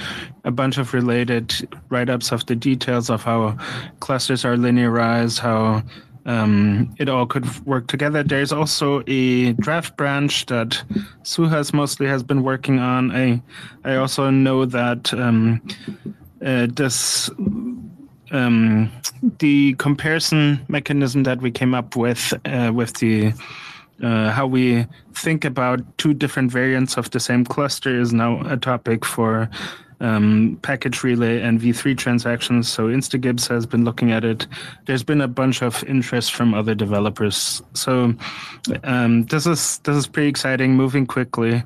a bunch of related write ups of the details of how clusters are linearized, how um, it all could work together. There's also a draft branch that Suhas mostly has been working on. I I also know that um, uh, this um, the comparison mechanism that we came up with uh, with the uh, how we think about two different variants of the same cluster is now a topic for um, package relay and V3 transactions. So instagibbs has been looking at it. There's been a bunch of interest from other developers. So um, this is this is pretty exciting, moving quickly.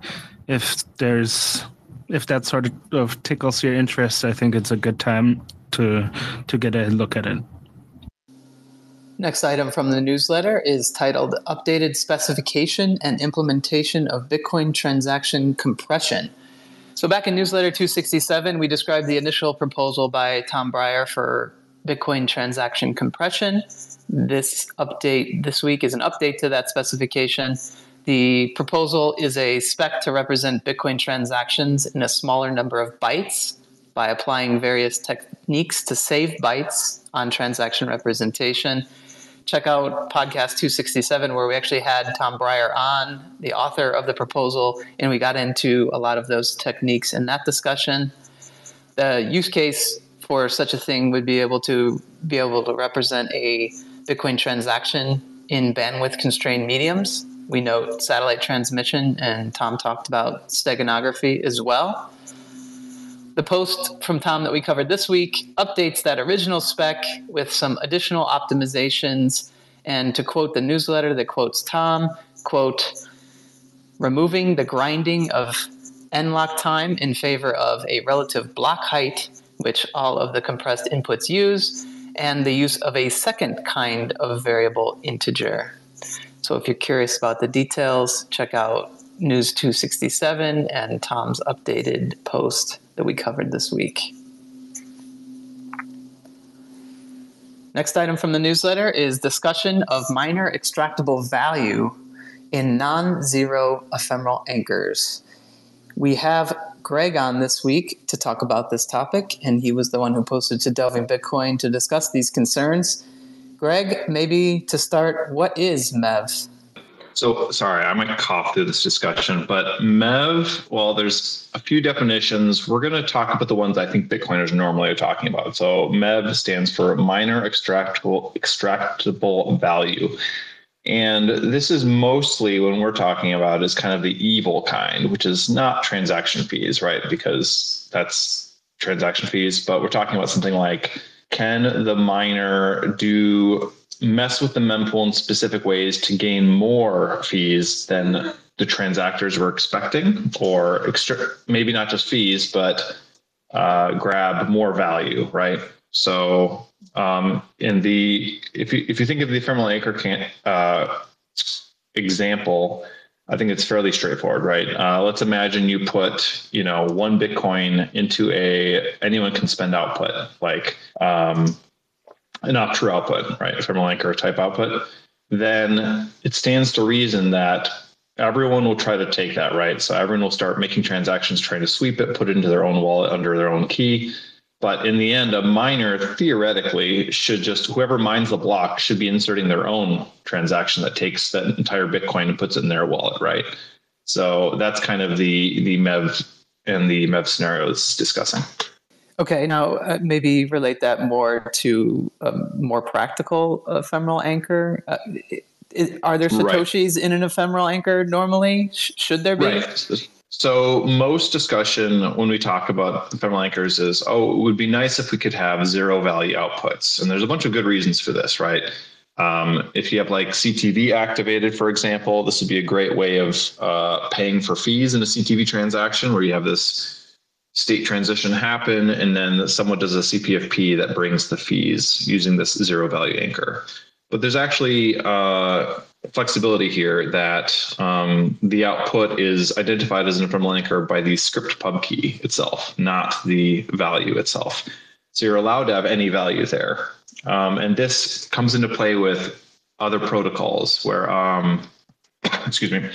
If there's if that sort of tickles your interest, I think it's a good time to to get a look at it. Next item from the newsletter is titled Updated Specification and Implementation of Bitcoin Transaction Compression. So, back in newsletter 267, we described the initial proposal by Tom Briar for Bitcoin transaction compression. This update this week is an update to that specification. The proposal is a spec to represent Bitcoin transactions in a smaller number of bytes by applying various techniques to save bytes on transaction representation check out podcast 267 where we actually had Tom Briar on, the author of the proposal, and we got into a lot of those techniques in that discussion. The use case for such a thing would be able to be able to represent a Bitcoin transaction in bandwidth constrained mediums. We note satellite transmission, and Tom talked about steganography as well. The post from Tom that we covered this week updates that original spec with some additional optimizations. And to quote the newsletter that quotes Tom, quote, removing the grinding of n-lock time in favor of a relative block height, which all of the compressed inputs use, and the use of a second kind of variable integer. So if you're curious about the details, check out News 267 and Tom's updated post that we covered this week. Next item from the newsletter is discussion of miner extractable value in non zero ephemeral anchors. We have Greg on this week to talk about this topic, and he was the one who posted to Delving Bitcoin to discuss these concerns. Greg, maybe to start, what is MEV? So sorry, I might cough through this discussion, but MEV, well, there's a few definitions. We're going to talk about the ones I think Bitcoiners normally are talking about. So MEV stands for miner extractable extractable value. And this is mostly when we're talking about is kind of the evil kind, which is not transaction fees, right? Because that's transaction fees, but we're talking about something like can the miner do mess with the mempool in specific ways to gain more fees than the transactors were expecting, or extra, maybe not just fees, but uh, grab more value, right? So um, in the if you if you think of the ephemeral anchor can, uh, example, I think it's fairly straightforward, right? Uh, let's imagine you put, you know, one Bitcoin into a anyone can spend output, like um, an OP_TRUE output, right, anchor type output, then it stands to reason that everyone will try to take that, right? So everyone will start making transactions, trying to sweep it, put it into their own wallet under their own key. But in the end, a miner theoretically should just whoever mines the block should be inserting their own transaction that takes that entire Bitcoin and puts it in their wallet, right? So that's kind of the the MEV and the MEV scenarios discussing. Okay, now uh, maybe relate that more to a more practical ephemeral anchor. Uh, is, are there satoshis right. in an ephemeral anchor normally? Sh- should there be? Right. So most discussion when we talk about ephemeral anchors is, oh, it would be nice if we could have zero value outputs, and there's a bunch of good reasons for this, right? Um, if you have like CTV activated, for example, this would be a great way of uh, paying for fees in a CTV transaction where you have this state transition happen, and then someone does a CPFP that brings the fees using this zero value anchor. But there's actually uh, flexibility here that um, the output is identified as an ephemeral anchor by the script pub key itself, not the value itself. So you're allowed to have any value there. Um, and this comes into play with other protocols where, um, [COUGHS] excuse me,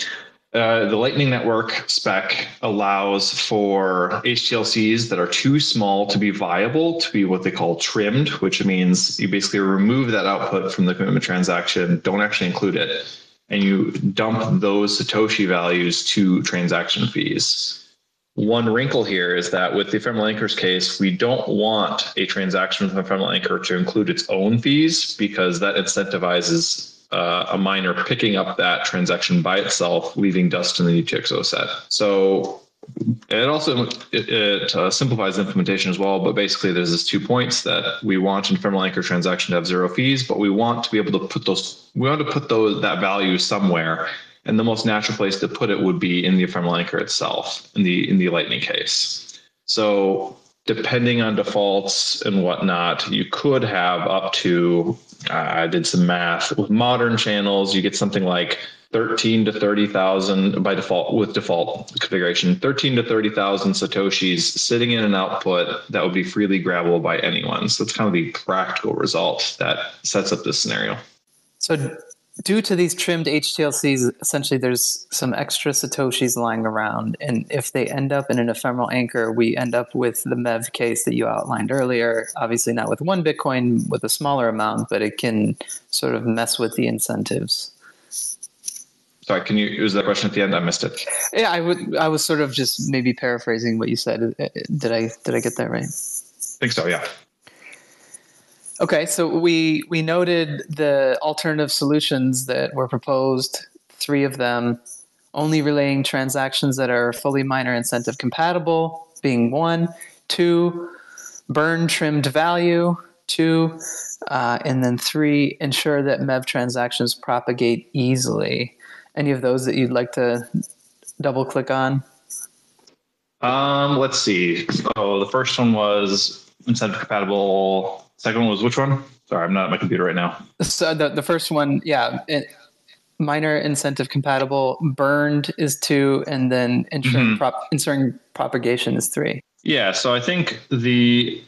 Uh, the Lightning Network spec allows for HTLCs that are too small to be viable to be what they call trimmed, which means you basically remove that output from the commitment transaction, don't actually include it, and you dump those Satoshi values to transaction fees. One wrinkle here is that with the ephemeral anchors case, we don't want a transaction with an ephemeral anchor to include its own fees because that incentivizes uh, a miner picking up that transaction by itself, leaving dust in the UTXO set. So it also it, it uh, simplifies implementation as well. But basically, there's these two points that we want an ephemeral anchor transaction to have zero fees, but we want to be able to put those we want to put those that value somewhere. And the most natural place to put it would be in the ephemeral anchor itself, in the in the Lightning case. So depending on defaults and whatnot, you could have up to Uh, I did some math with modern channels. You get something like 13 to 30,000 by default with default configuration, 13 to 30,000 Satoshis sitting in an output that would be freely grabbable by anyone. So it's kind of the practical result that sets up this scenario. So due to these trimmed HTLCs, essentially there's some extra Satoshis lying around. And if they end up in an ephemeral anchor, we end up with the MEV case that you outlined earlier. Obviously, not with one Bitcoin, with a smaller amount, but it can sort of mess with the incentives. Sorry, can you use that question at the end? I missed it. Yeah, I would. I was sort of just maybe paraphrasing what you said. Uh, uh, did I? Did I get that right? I think so. Yeah. Okay, so we we noted the alternative solutions that were proposed, three of them, only relaying transactions that are fully miner incentive compatible, being one, two, burn trimmed value, two, uh, and then three, ensure that MEV transactions propagate easily. Any of those that you'd like to double click on? Um, let's see. So the first one was incentive compatible Second one was which one? Sorry, I'm not at my computer right now. So the, the first one, yeah, it, miner incentive compatible. Burned is two, and then ensuring, mm-hmm. prop, ensuring propagation is three. Yeah, so I think the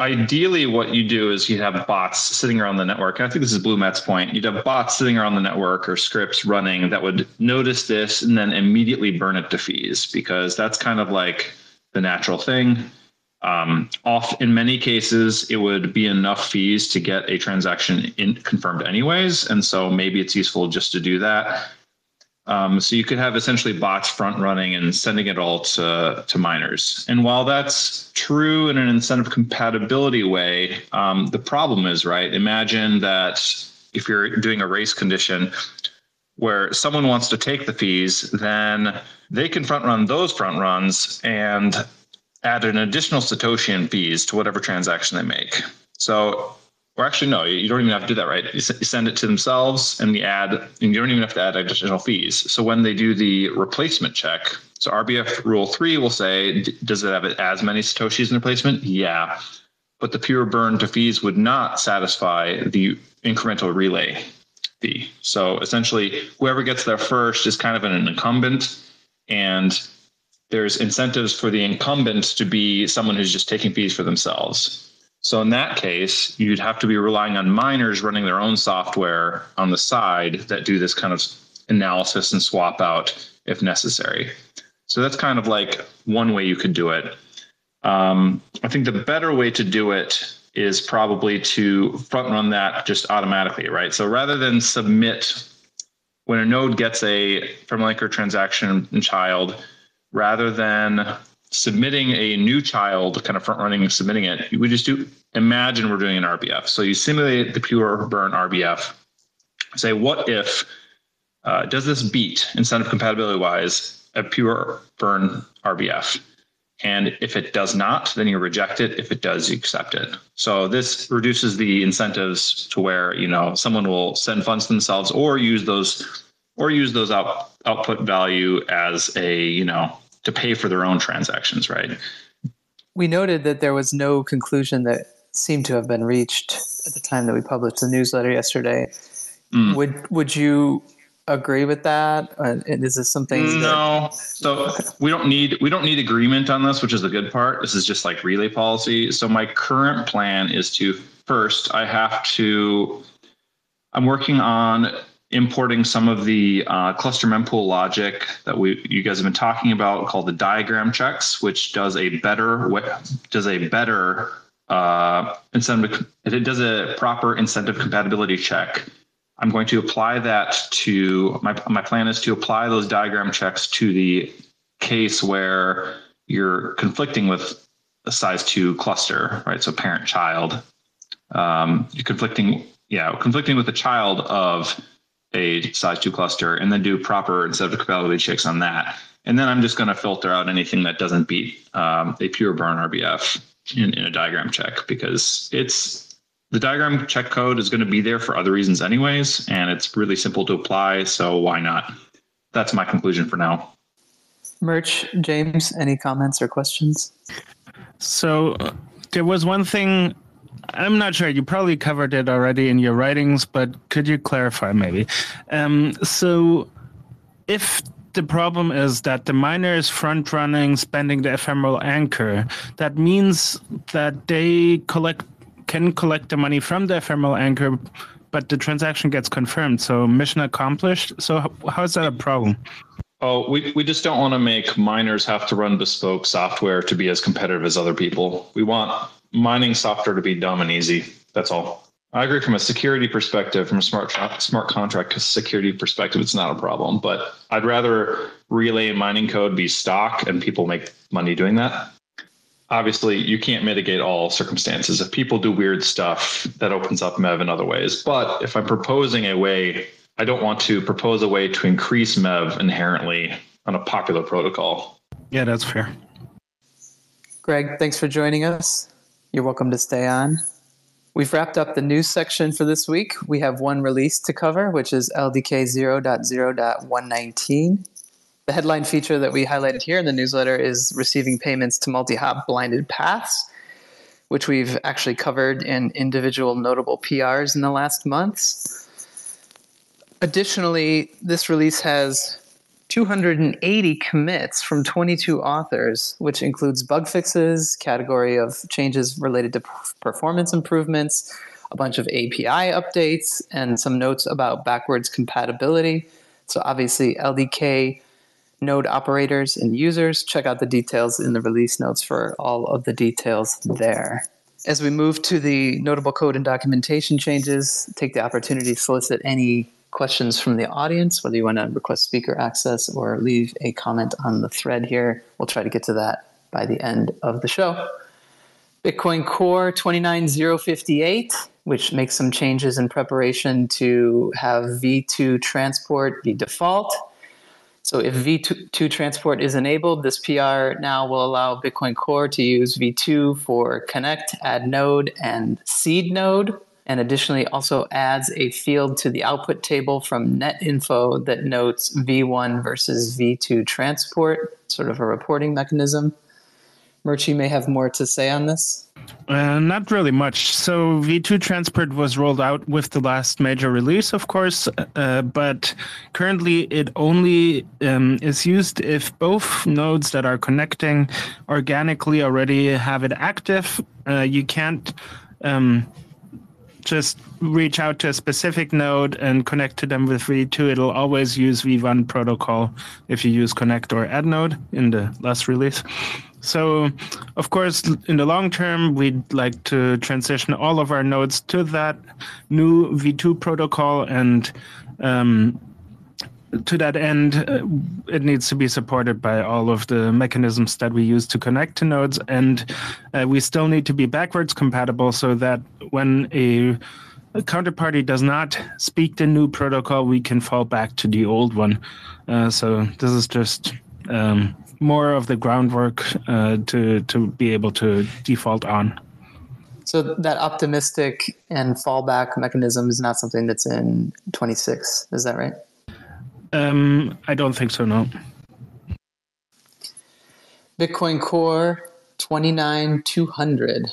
ideally what you do is you have bots sitting around the network. I think this is Blue Matt's point. You'd have bots sitting around the network or scripts running that would notice this and then immediately burn it to fees because that's kind of like the natural thing. Um, off in many cases, it would be enough fees to get a transaction in, confirmed anyways, and so maybe it's useful just to do that. Um, so you could have essentially bots front running and sending it all to to miners. And while that's true in an incentive compatibility way, um, the problem is right. Imagine that if you're doing a race condition where someone wants to take the fees, then they can front run those front runs and add an additional Satoshi in fees to whatever transaction they make. So, or actually, no, you don't even have to do that, right? You send it to themselves and you add, and you don't even have to add additional fees. So when they do the replacement check, so RBF rule three will say, does it have as many Satoshis in replacement? Yeah. But the pure burn to fees would not satisfy the incremental relay fee. So essentially, whoever gets there first is kind of an incumbent. And there's incentives for the incumbent to be someone who's just taking fees for themselves. So in that case, you'd have to be relying on miners running their own software on the side that do this kind of analysis and swap out if necessary. So that's kind of like one way you could do it. Um, I think the better way to do it is probably to front run that just automatically, right? So rather than submit when a node gets a from anchor transaction and child, rather than submitting a new child, kind of front running and submitting it, we just do imagine we're doing an RBF. So you simulate the pure burn RBF. Say, what if uh, does this beat incentive compatibility wise a pure burn RBF? And if it does not, then you reject it. If it does, you accept it. So this reduces the incentives to where you know someone will send funds themselves or use those or use those out, output value as a you know to pay for their own transactions, right? We noted that there was no conclusion that seemed to have been reached at the time that we published the newsletter yesterday. Mm. Would would you agree with that? Uh, is this something? No. That... So we don't need we don't need agreement on this, which is the good part. This is just like relay policy. So my current plan is to first I have to. I'm working on importing some of the uh, cluster mempool logic that we you guys have been talking about called the diagram checks, which does a better does a better uh, incentive it does a proper incentive compatibility check. I'm going to apply that to my my plan is to apply those diagram checks to the case where you're conflicting with a size two cluster, right? So parent child. Um, you're conflicting, yeah, conflicting with the child of a size two cluster and then do proper instead incentive compatibility checks on that. And then I'm just going to filter out anything that doesn't beat um, a pure burn RBF in, in a diagram check because it's the diagram check code is going to be there for other reasons anyways, and it's really simple to apply. So why not? That's my conclusion for now. Murch, James, any comments or questions? So uh, there was one thing I'm not sure. You probably covered it already in your writings, but could you clarify maybe? Um, so, if the problem is that the miner is front running spending the ephemeral anchor, that means that they collect can collect the money from the ephemeral anchor, but the transaction gets confirmed. So mission accomplished. So how is that a problem? Oh, we, we just don't want to make miners have to run bespoke software to be as competitive as other people. We want mining software to be dumb and easy. That's all. I agree from a security perspective, from a smart smart contract security perspective, it's not a problem. But I'd rather relay and mining code be stock and people make money doing that. Obviously, you can't mitigate all circumstances. If people do weird stuff, that opens up MEV in other ways. But if I'm proposing a way I don't want to propose a way to increase MEV inherently on a popular protocol. Yeah, that's fair. Greg, thanks for joining us. You're welcome to stay on. We've wrapped up the news section for this week. We have one release to cover, which is LDK 0.0.119. The headline feature that we highlighted here in the newsletter is receiving payments to multi hop blinded paths, which we've actually covered in individual notable PRs in the last months. Additionally, this release has 280 commits from 22 authors, which includes bug fixes, category of changes related to performance improvements, a bunch of API updates, and some notes about backwards compatibility. So, obviously, LDK node operators and users, check out the details in the release notes for all of the details there. As we move to the notable code and documentation changes, take the opportunity to solicit any questions from the audience, whether you want to request speaker access or leave a comment on the thread here. We'll try to get to that by the end of the show. Bitcoin Core 29058, which makes some changes in preparation to have V2 transport be default. So if V2 transport is enabled, this PR now will allow Bitcoin Core to use V2 for connect, add node, and seed node and additionally also adds a field to the output table from netinfo that notes V1 versus V2 transport, sort of a reporting mechanism. Murchie may have more to say on this. Uh, not really much. So V2 transport was rolled out with the last major release, of course, uh, but currently it only um, is used if both nodes that are connecting organically already have it active. Uh, you can't um, just reach out to a specific node and connect to them with V2, it'll always use V1 protocol if you use connect or add node in the last release. So, of course, in the long term, we'd like to transition all of our nodes to that new V2 protocol and um, to that end, uh, it needs to be supported by all of the mechanisms that we use to connect to nodes, and uh, we still need to be backwards compatible so that when a, counterparty does not speak the new protocol, we can fall back to the old one. Uh, so this is just um, more of the groundwork uh, to to be able to default on. So that optimistic and fallback mechanism is not something that's in 26. Is that right? Um, I don't think so. No. Bitcoin Core 29200.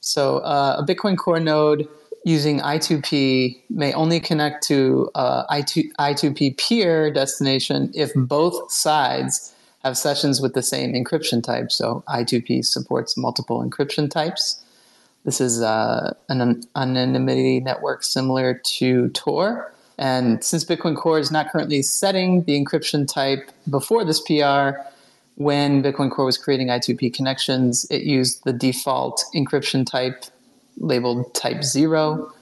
So uh, a Bitcoin Core node using I2P may only connect to uh, I2, I2P peer destination if both sides have sessions with the same encryption type. So I2P supports multiple encryption types. This is uh, an anonymity network similar to Tor And since Bitcoin Core is not currently setting the encryption type before this PR, when Bitcoin Core was creating I2P connections, it used the default encryption type labeled type 0.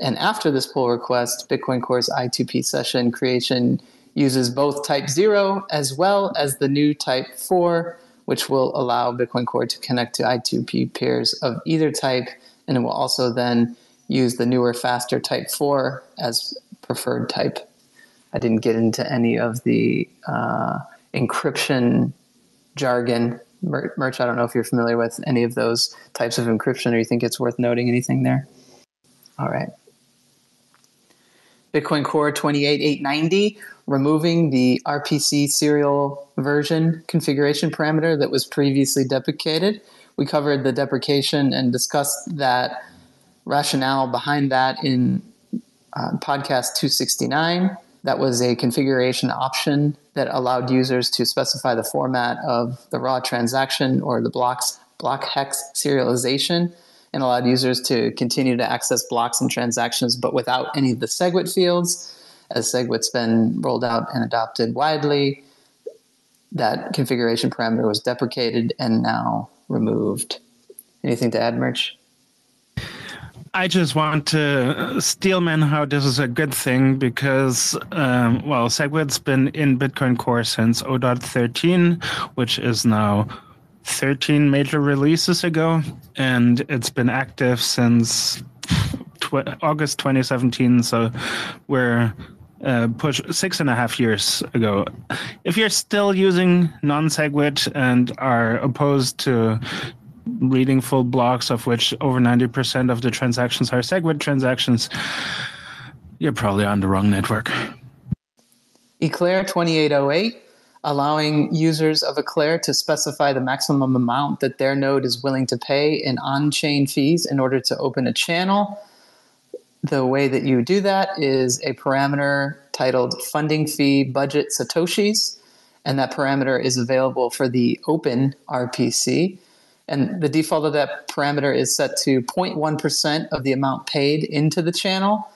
And after this pull request, Bitcoin Core's I2P session creation uses both type 0 as well as the new type 4, which will allow Bitcoin Core to connect to I2P pairs of either type. And it will also then use the newer, faster type 4 as preferred type. I didn't get into any of the uh, encryption jargon. Murch, I don't know if you're familiar with any of those types of encryption or you think it's worth noting anything there. All right. Bitcoin Core 28890, removing the RPC serial version configuration parameter that was previously deprecated. We covered the deprecation and discussed that rationale behind that in uh, podcast 269. That was a configuration option that allowed users to specify the format of the raw transaction or the blocks block hex serialization and allowed users to continue to access blocks and transactions but without any of the SegWit fields. As SegWit's been rolled out and adopted widely, that configuration parameter was deprecated and now removed. Anything to add, Murch? I just want to steelman how this is a good thing because, um, well, SegWit's been in Bitcoin Core since 0.13, which is now 13 major releases ago, and it's been active since tw- August 2017. So we're uh, push six and a half years ago. If you're still using non-SegWit and are opposed to reading full blocks of which over 90% of the transactions are SegWit transactions, you're probably on the wrong network. Eclair 2808 allowing users of Eclair to specify the maximum amount that their node is willing to pay in on chain fees in order to open a channel. The way that you do that is a parameter titled funding fee budget Satoshis, and that parameter is available for the open RPC. And the default of that parameter is set to 0.1% of the amount paid into the channel.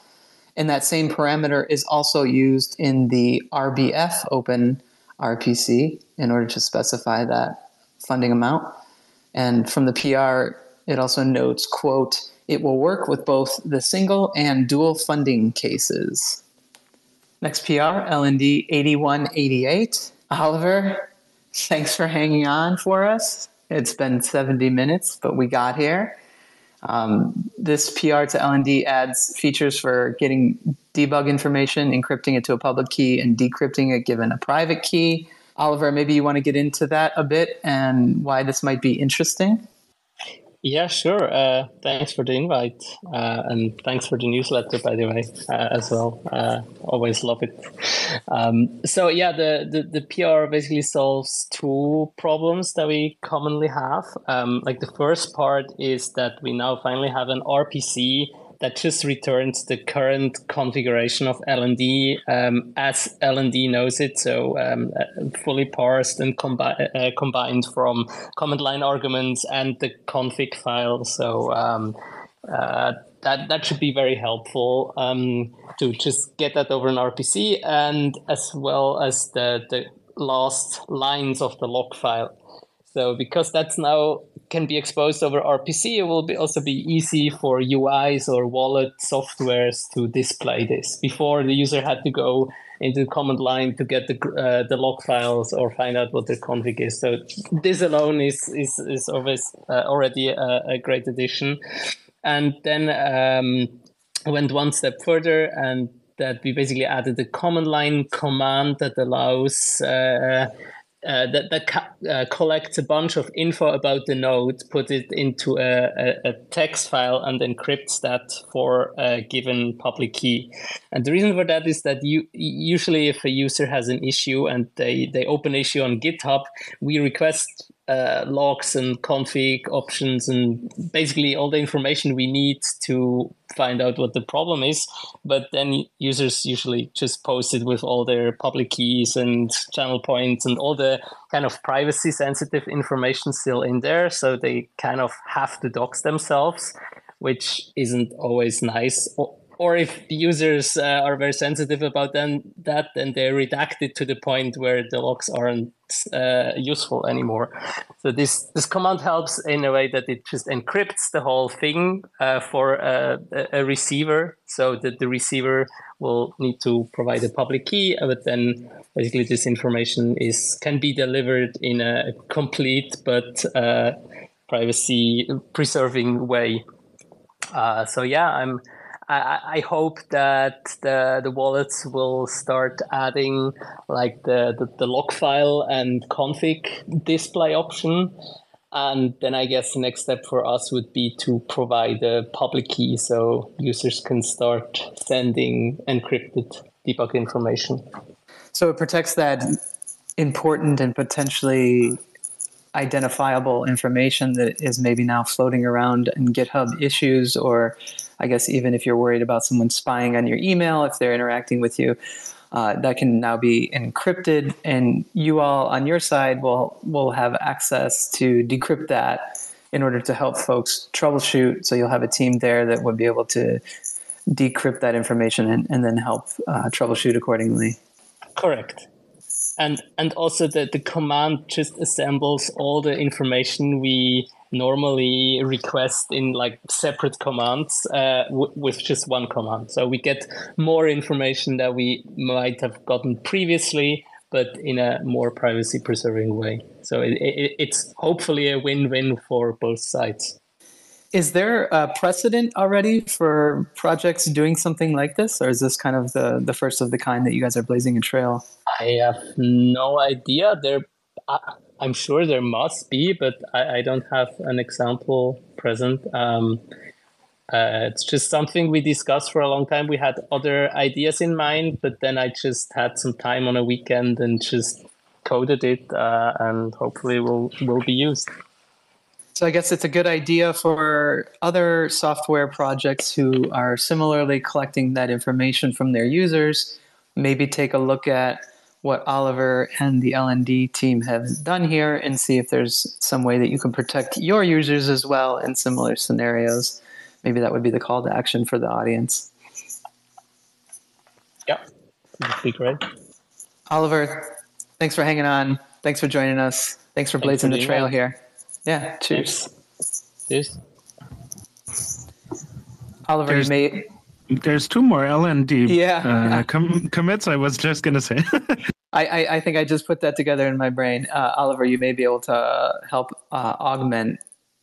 And that same parameter is also used in the RBF open RPC in order to specify that funding amount. And from the PR, it also notes, quote, it will work with both the single and dual funding cases. Next PR, LND 8188. Oliver, thanks for hanging on for us. It's been 70 minutes, but we got here. Um, this PR to LND adds features for getting debug information, encrypting it to a public key, and decrypting it given a private key. Oliver, maybe you want to get into that a bit and why this might be interesting? Yeah, sure. Uh, thanks for the invite, uh, and thanks for the newsletter, by the way, uh, as well. Uh, always love it. Um, so yeah, the, the, the PR basically solves two problems that we commonly have. Um, like the first part is that we now finally have an RPC that just returns the current configuration of LND um, as LND knows it. So um, uh, fully parsed and combi- uh, combined from command line arguments and the config file. So um, uh, that that should be very helpful um, to just get that over an RPC and as well as the the last lines of the log file. So because that's now can be exposed over RPC, it will be also be easy for UIs or wallet softwares to display this. Before the user had to go into the command line to get the uh, the log files or find out what the config is. So this alone is is is always uh, already a, a, great addition. And then um, went one step further and that we basically added a command line command that allows uh, uh, that, that uh, collects a bunch of info about the node, put it into a, a, a, text file, and encrypts that for a given public key. And the reason for that is that you usually, if a user has an issue and they, they open issue on GitHub, we request uh, logs and config options and basically all the information we need to find out what the problem is. But then users usually just post it with all their public keys and channel points and all the kind of privacy sensitive information still in there. So they kind of have to dox themselves, which isn't always nice or if the users uh, are very sensitive about then, that, then they redact it to the point where the logs aren't uh, useful anymore. So this this command helps in a way that it just encrypts the whole thing uh, for a, a, receiver, so that the receiver will need to provide a public key, but then basically this information is can be delivered in a complete but uh, privacy preserving way. Uh, so yeah, I'm I, I hope that the, the wallets will start adding like the, the, the log file and config display option. And then I guess the next step for us would be to provide a public key so users can start sending encrypted debug information. So it protects that important and potentially identifiable information that is maybe now floating around in GitHub issues, or I guess even if you're worried about someone spying on your email, if they're interacting with you, uh, that can now be encrypted, and you all on your side will will have access to decrypt that in order to help folks troubleshoot. So you'll have a team there that would be able to decrypt that information and, and then help uh, troubleshoot accordingly. Correct and and also the, the command just assembles all the information we normally request in like separate commands uh, w- with just one command so we get more information that we might have gotten previously but in a more privacy preserving way so it, it, it's hopefully a win-win for both sides is there a precedent already for projects doing something like this, or is this kind of the, the first of the kind that you guys are blazing a trail? I have no idea. There, I, am sure there must be, but I, I don't have an example present. Um, uh, it's just something we discussed for a long time. We had other ideas in mind, but then I just had some time on a weekend and just coded it, uh, and hopefully will will be used. So I guess it's a good idea for other software projects who are similarly collecting that information from their users. Maybe take a look at what Oliver and the LND team have done here and see if there's some way that you can protect your users as well in similar scenarios. Maybe that would be the call to action for the audience. Yeah, that'd be great. Oliver, thanks for hanging on. Thanks for joining us. Thanks for blazing thanks for the trail here. Yeah, cheers. Cheers. Oliver, there's, you may. There's two more LND yeah. Uh, com- commits. I was just going to say. [LAUGHS] I, I, I, think I just put that together in my brain. Uh, Oliver, you may be able to help uh, augment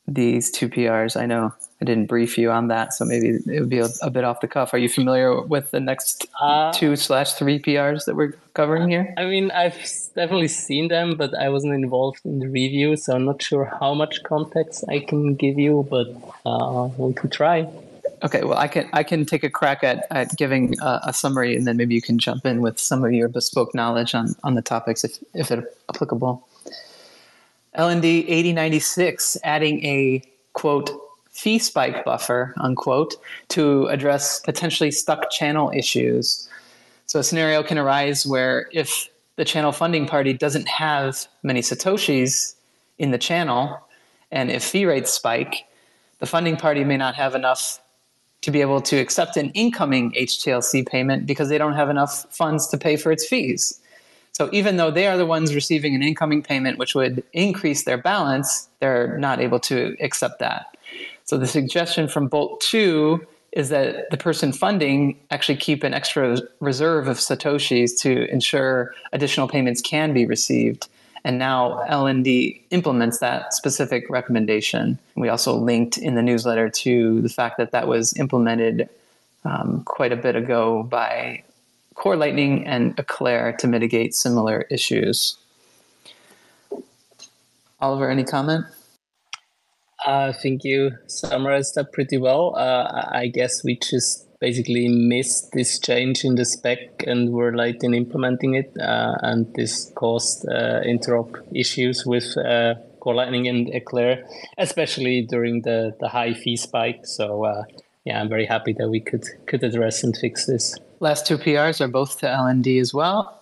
these two PRs. I know I didn't brief you on that, so maybe it would be a, a bit off the cuff. Are you familiar with the next uh, two slash three PRs that we're covering here? I mean, I've definitely seen them, but I wasn't involved in the review, so I'm not sure how much context I can give you, but uh, we can try. Okay, well, I can I can take a crack at, at giving a, a, summary, and then maybe you can jump in with some of your bespoke knowledge on, on the topics if if it's applicable. LND 8096 adding a quote fee spike buffer unquote to address potentially stuck channel issues. So a scenario can arise where if the channel funding party doesn't have many satoshis in the channel and if fee rates spike, the funding party may not have enough to be able to accept an incoming HTLC payment because they don't have enough funds to pay for its fees. So even though they are the ones receiving an incoming payment, which would increase their balance, they're not able to accept that. So the suggestion from Bolt 2 is that the person funding actually keep an extra reserve of Satoshis to ensure additional payments can be received. And now LND implements that specific recommendation. We also linked in the newsletter to the fact that that was implemented um, quite a bit ago by Core Lightning and Eclair to mitigate similar issues. Oliver, any comment? I think you summarized that pretty well. Uh, I guess we just basically missed this change in the spec and were late in implementing it, uh, and this caused uh, interop issues with uh, Core Lightning and Eclair, especially during the, the high fee spike. So uh, yeah, I'm very happy that we could could address and fix this. Last two PRs are both to LND as well,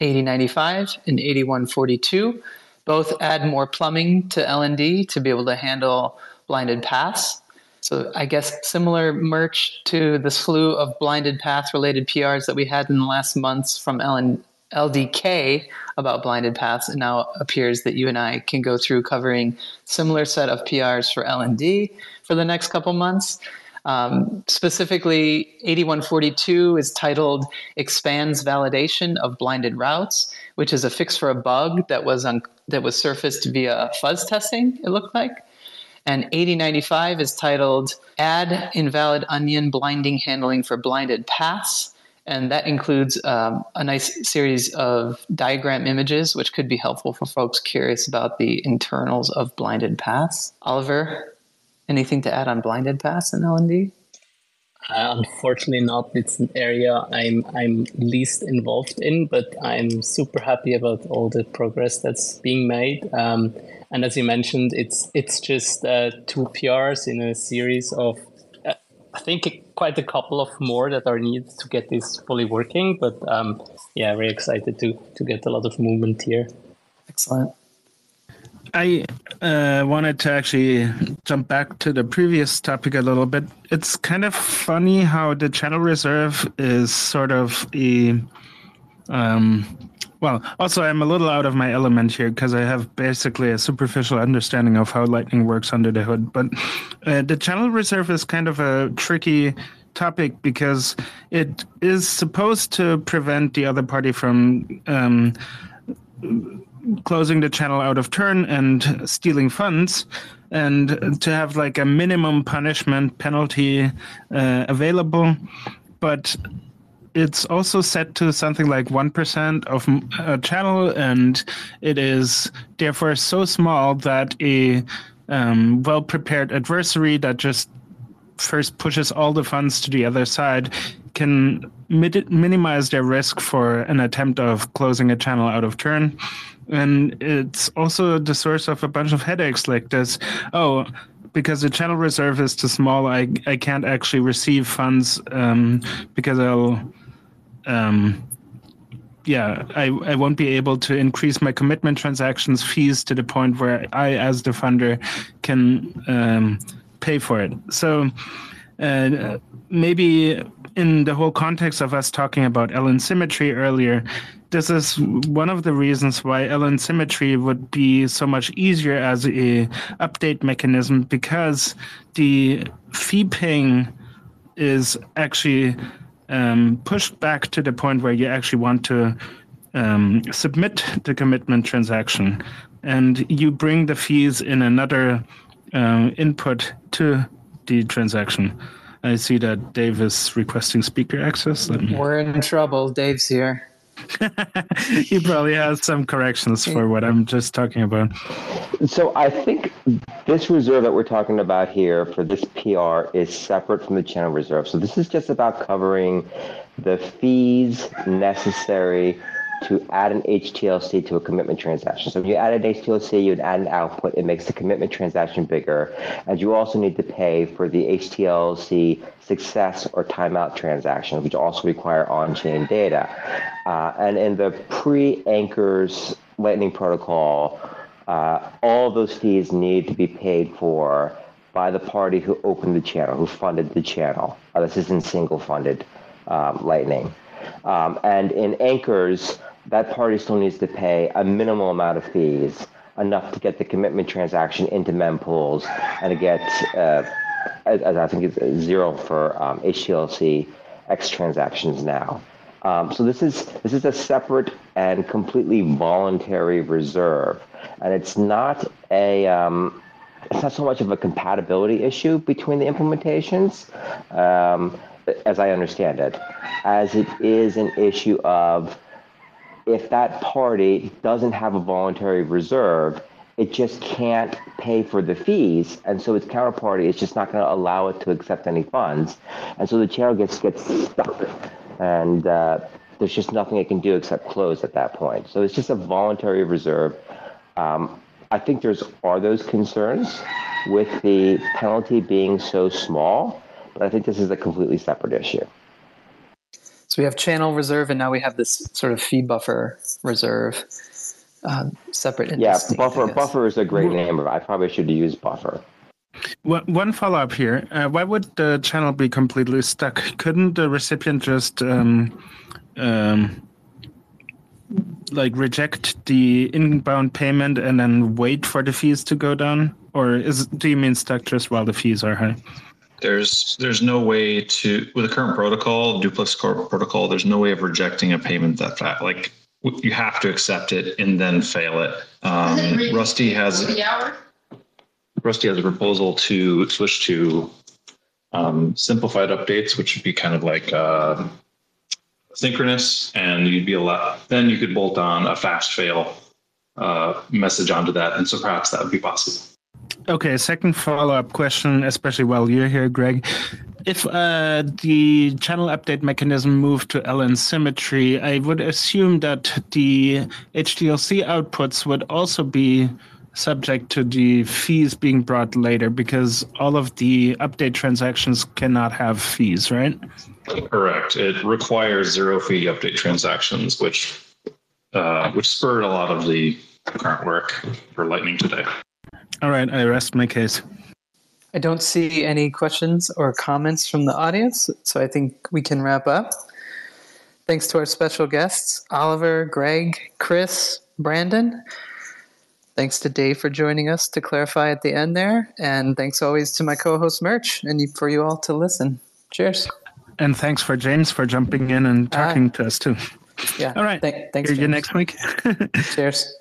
8095 and 8142. Both add more plumbing to LND to be able to handle blinded paths. So I guess similar Murch to the slew of blinded path related PRs that we had in the last months from LN, LDK about blinded paths. It now appears that you and I can go through covering similar set of PRs for LND for the next couple months. Um, specifically, 8142 is titled Expands Validation of Blinded Routes, which is a fix for a bug that was, that was surfaced via fuzz testing, it looked like. And 8095 is titled Add Invalid Onion Blinding Handling for Blinded Paths. And that includes um, a nice series of diagram images, which could be helpful for folks curious about the internals of blinded paths. Oliver, anything to add on blinded paths in LND? Uh, unfortunately, not. It's an area I'm I'm least involved in, but I'm super happy about all the progress that's being made. Um, and as you mentioned, it's it's just uh, two PRs in a series of, uh, I think quite a couple of more that are needed to get this fully working. But um, yeah, very excited to to get a lot of movement here. Excellent. I uh, wanted to actually jump back to the previous topic a little bit. It's kind of funny how the channel reserve is sort of a um, well, also, I'm a little out of my element here because I have basically a superficial understanding of how Lightning works under the hood. But uh, the channel reserve is kind of a tricky topic because it is supposed to prevent the other party from um, closing the channel out of turn and stealing funds. And to have like a minimum punishment penalty uh, available. But it's also set to something like 1% of a channel, and it is therefore so small that a um, well prepared adversary that just first pushes all the funds to the other side can mit- minimize their risk for an attempt of closing a channel out of turn. And it's also the source of a bunch of headaches like this. Oh, because the channel reserve is too small, I, I can't actually receive funds um, because I'll um, yeah, I, I won't be able to increase my commitment transactions fees to the point where I, as the funder, can um, pay for it. So uh, maybe in the whole context of us talking about LN symmetry earlier, this is one of the reasons why LN symmetry would be so much easier as a update mechanism because the fee paying is actually um, pushed back to the point where you actually want to um, submit the commitment transaction and you bring the fees in another uh, input to the transaction. I see that Dave is requesting speaker access. We're in trouble. Dave's here. [LAUGHS] he probably has some corrections for what I'm just talking about. So I think this reserve that we're talking about here for this PR is separate from the channel reserve. So this is just about covering the fees necessary to add an HTLC to a commitment transaction. So when you add an HTLC, you'd add an output. It makes the commitment transaction bigger. And you also need to pay for the HTLC success or timeout transaction, which also require on-chain data. Uh, and in the pre-anchors Lightning protocol, uh, all those fees need to be paid for by the party who opened the channel, who funded the channel. Uh, this is in single funded um, Lightning. Um, and in anchors, that party still needs to pay a minimal amount of fees, enough to get the commitment transaction into mempools and to get, uh, as I think it's zero for um, HTLC X transactions now. Um, so this is this is a separate and completely voluntary reserve, and it's not a um, it's not so much of a compatibility issue between the implementations, um, as I understand it, as it is an issue of if that party doesn't have a voluntary reserve, it just can't pay for the fees, and so its counterparty is just not going to allow it to accept any funds, and so the channel gets gets stuck, and uh, there's just nothing it can do except close at that point. So it's just a voluntary reserve. Um, I think there's are those concerns with the penalty being so small, but I think this is a completely separate issue. So we have channel reserve, and now we have this sort of fee buffer reserve, uh, separate. yeah, buffer. Buffer is a great name. I probably should use buffer. One follow up here. Uh, why would the channel be completely stuck? Couldn't the recipient just um, um, like reject the inbound payment and then wait for the fees to go down, or is do you mean stuck just while the fees are high? There's there's no way to with the current protocol, duplex core protocol. There's no way of rejecting a payment that fast. Like you have to accept it and then fail it. Um, Rusty has Rusty has a proposal to switch to um, simplified updates, which would be kind of like uh, synchronous, and you'd be allowed. Then you could bolt on a fast fail uh, message onto that, and so perhaps that would be possible. Okay, second follow up question, especially while you're here, Greg. If uh, the channel update mechanism moved to LN symmetry, I would assume that the HTLC outputs would also be subject to the fees being brought later because all of the update transactions cannot have fees, right? Correct. It requires zero fee update transactions, which uh, which spurred a lot of the current work for Lightning today. All right, I rest my case. I don't see any questions or comments from the audience, so I think we can wrap up. Thanks to our special guests, Oliver, Greg, Chris, Brandon. Thanks to Dave for joining us to clarify at the end there. And thanks always to my co host, Murch, and for you all to listen. Cheers. And thanks for James for jumping in and talking to us too. Yeah. All right. Th- thanks. See you next week. [LAUGHS] Cheers.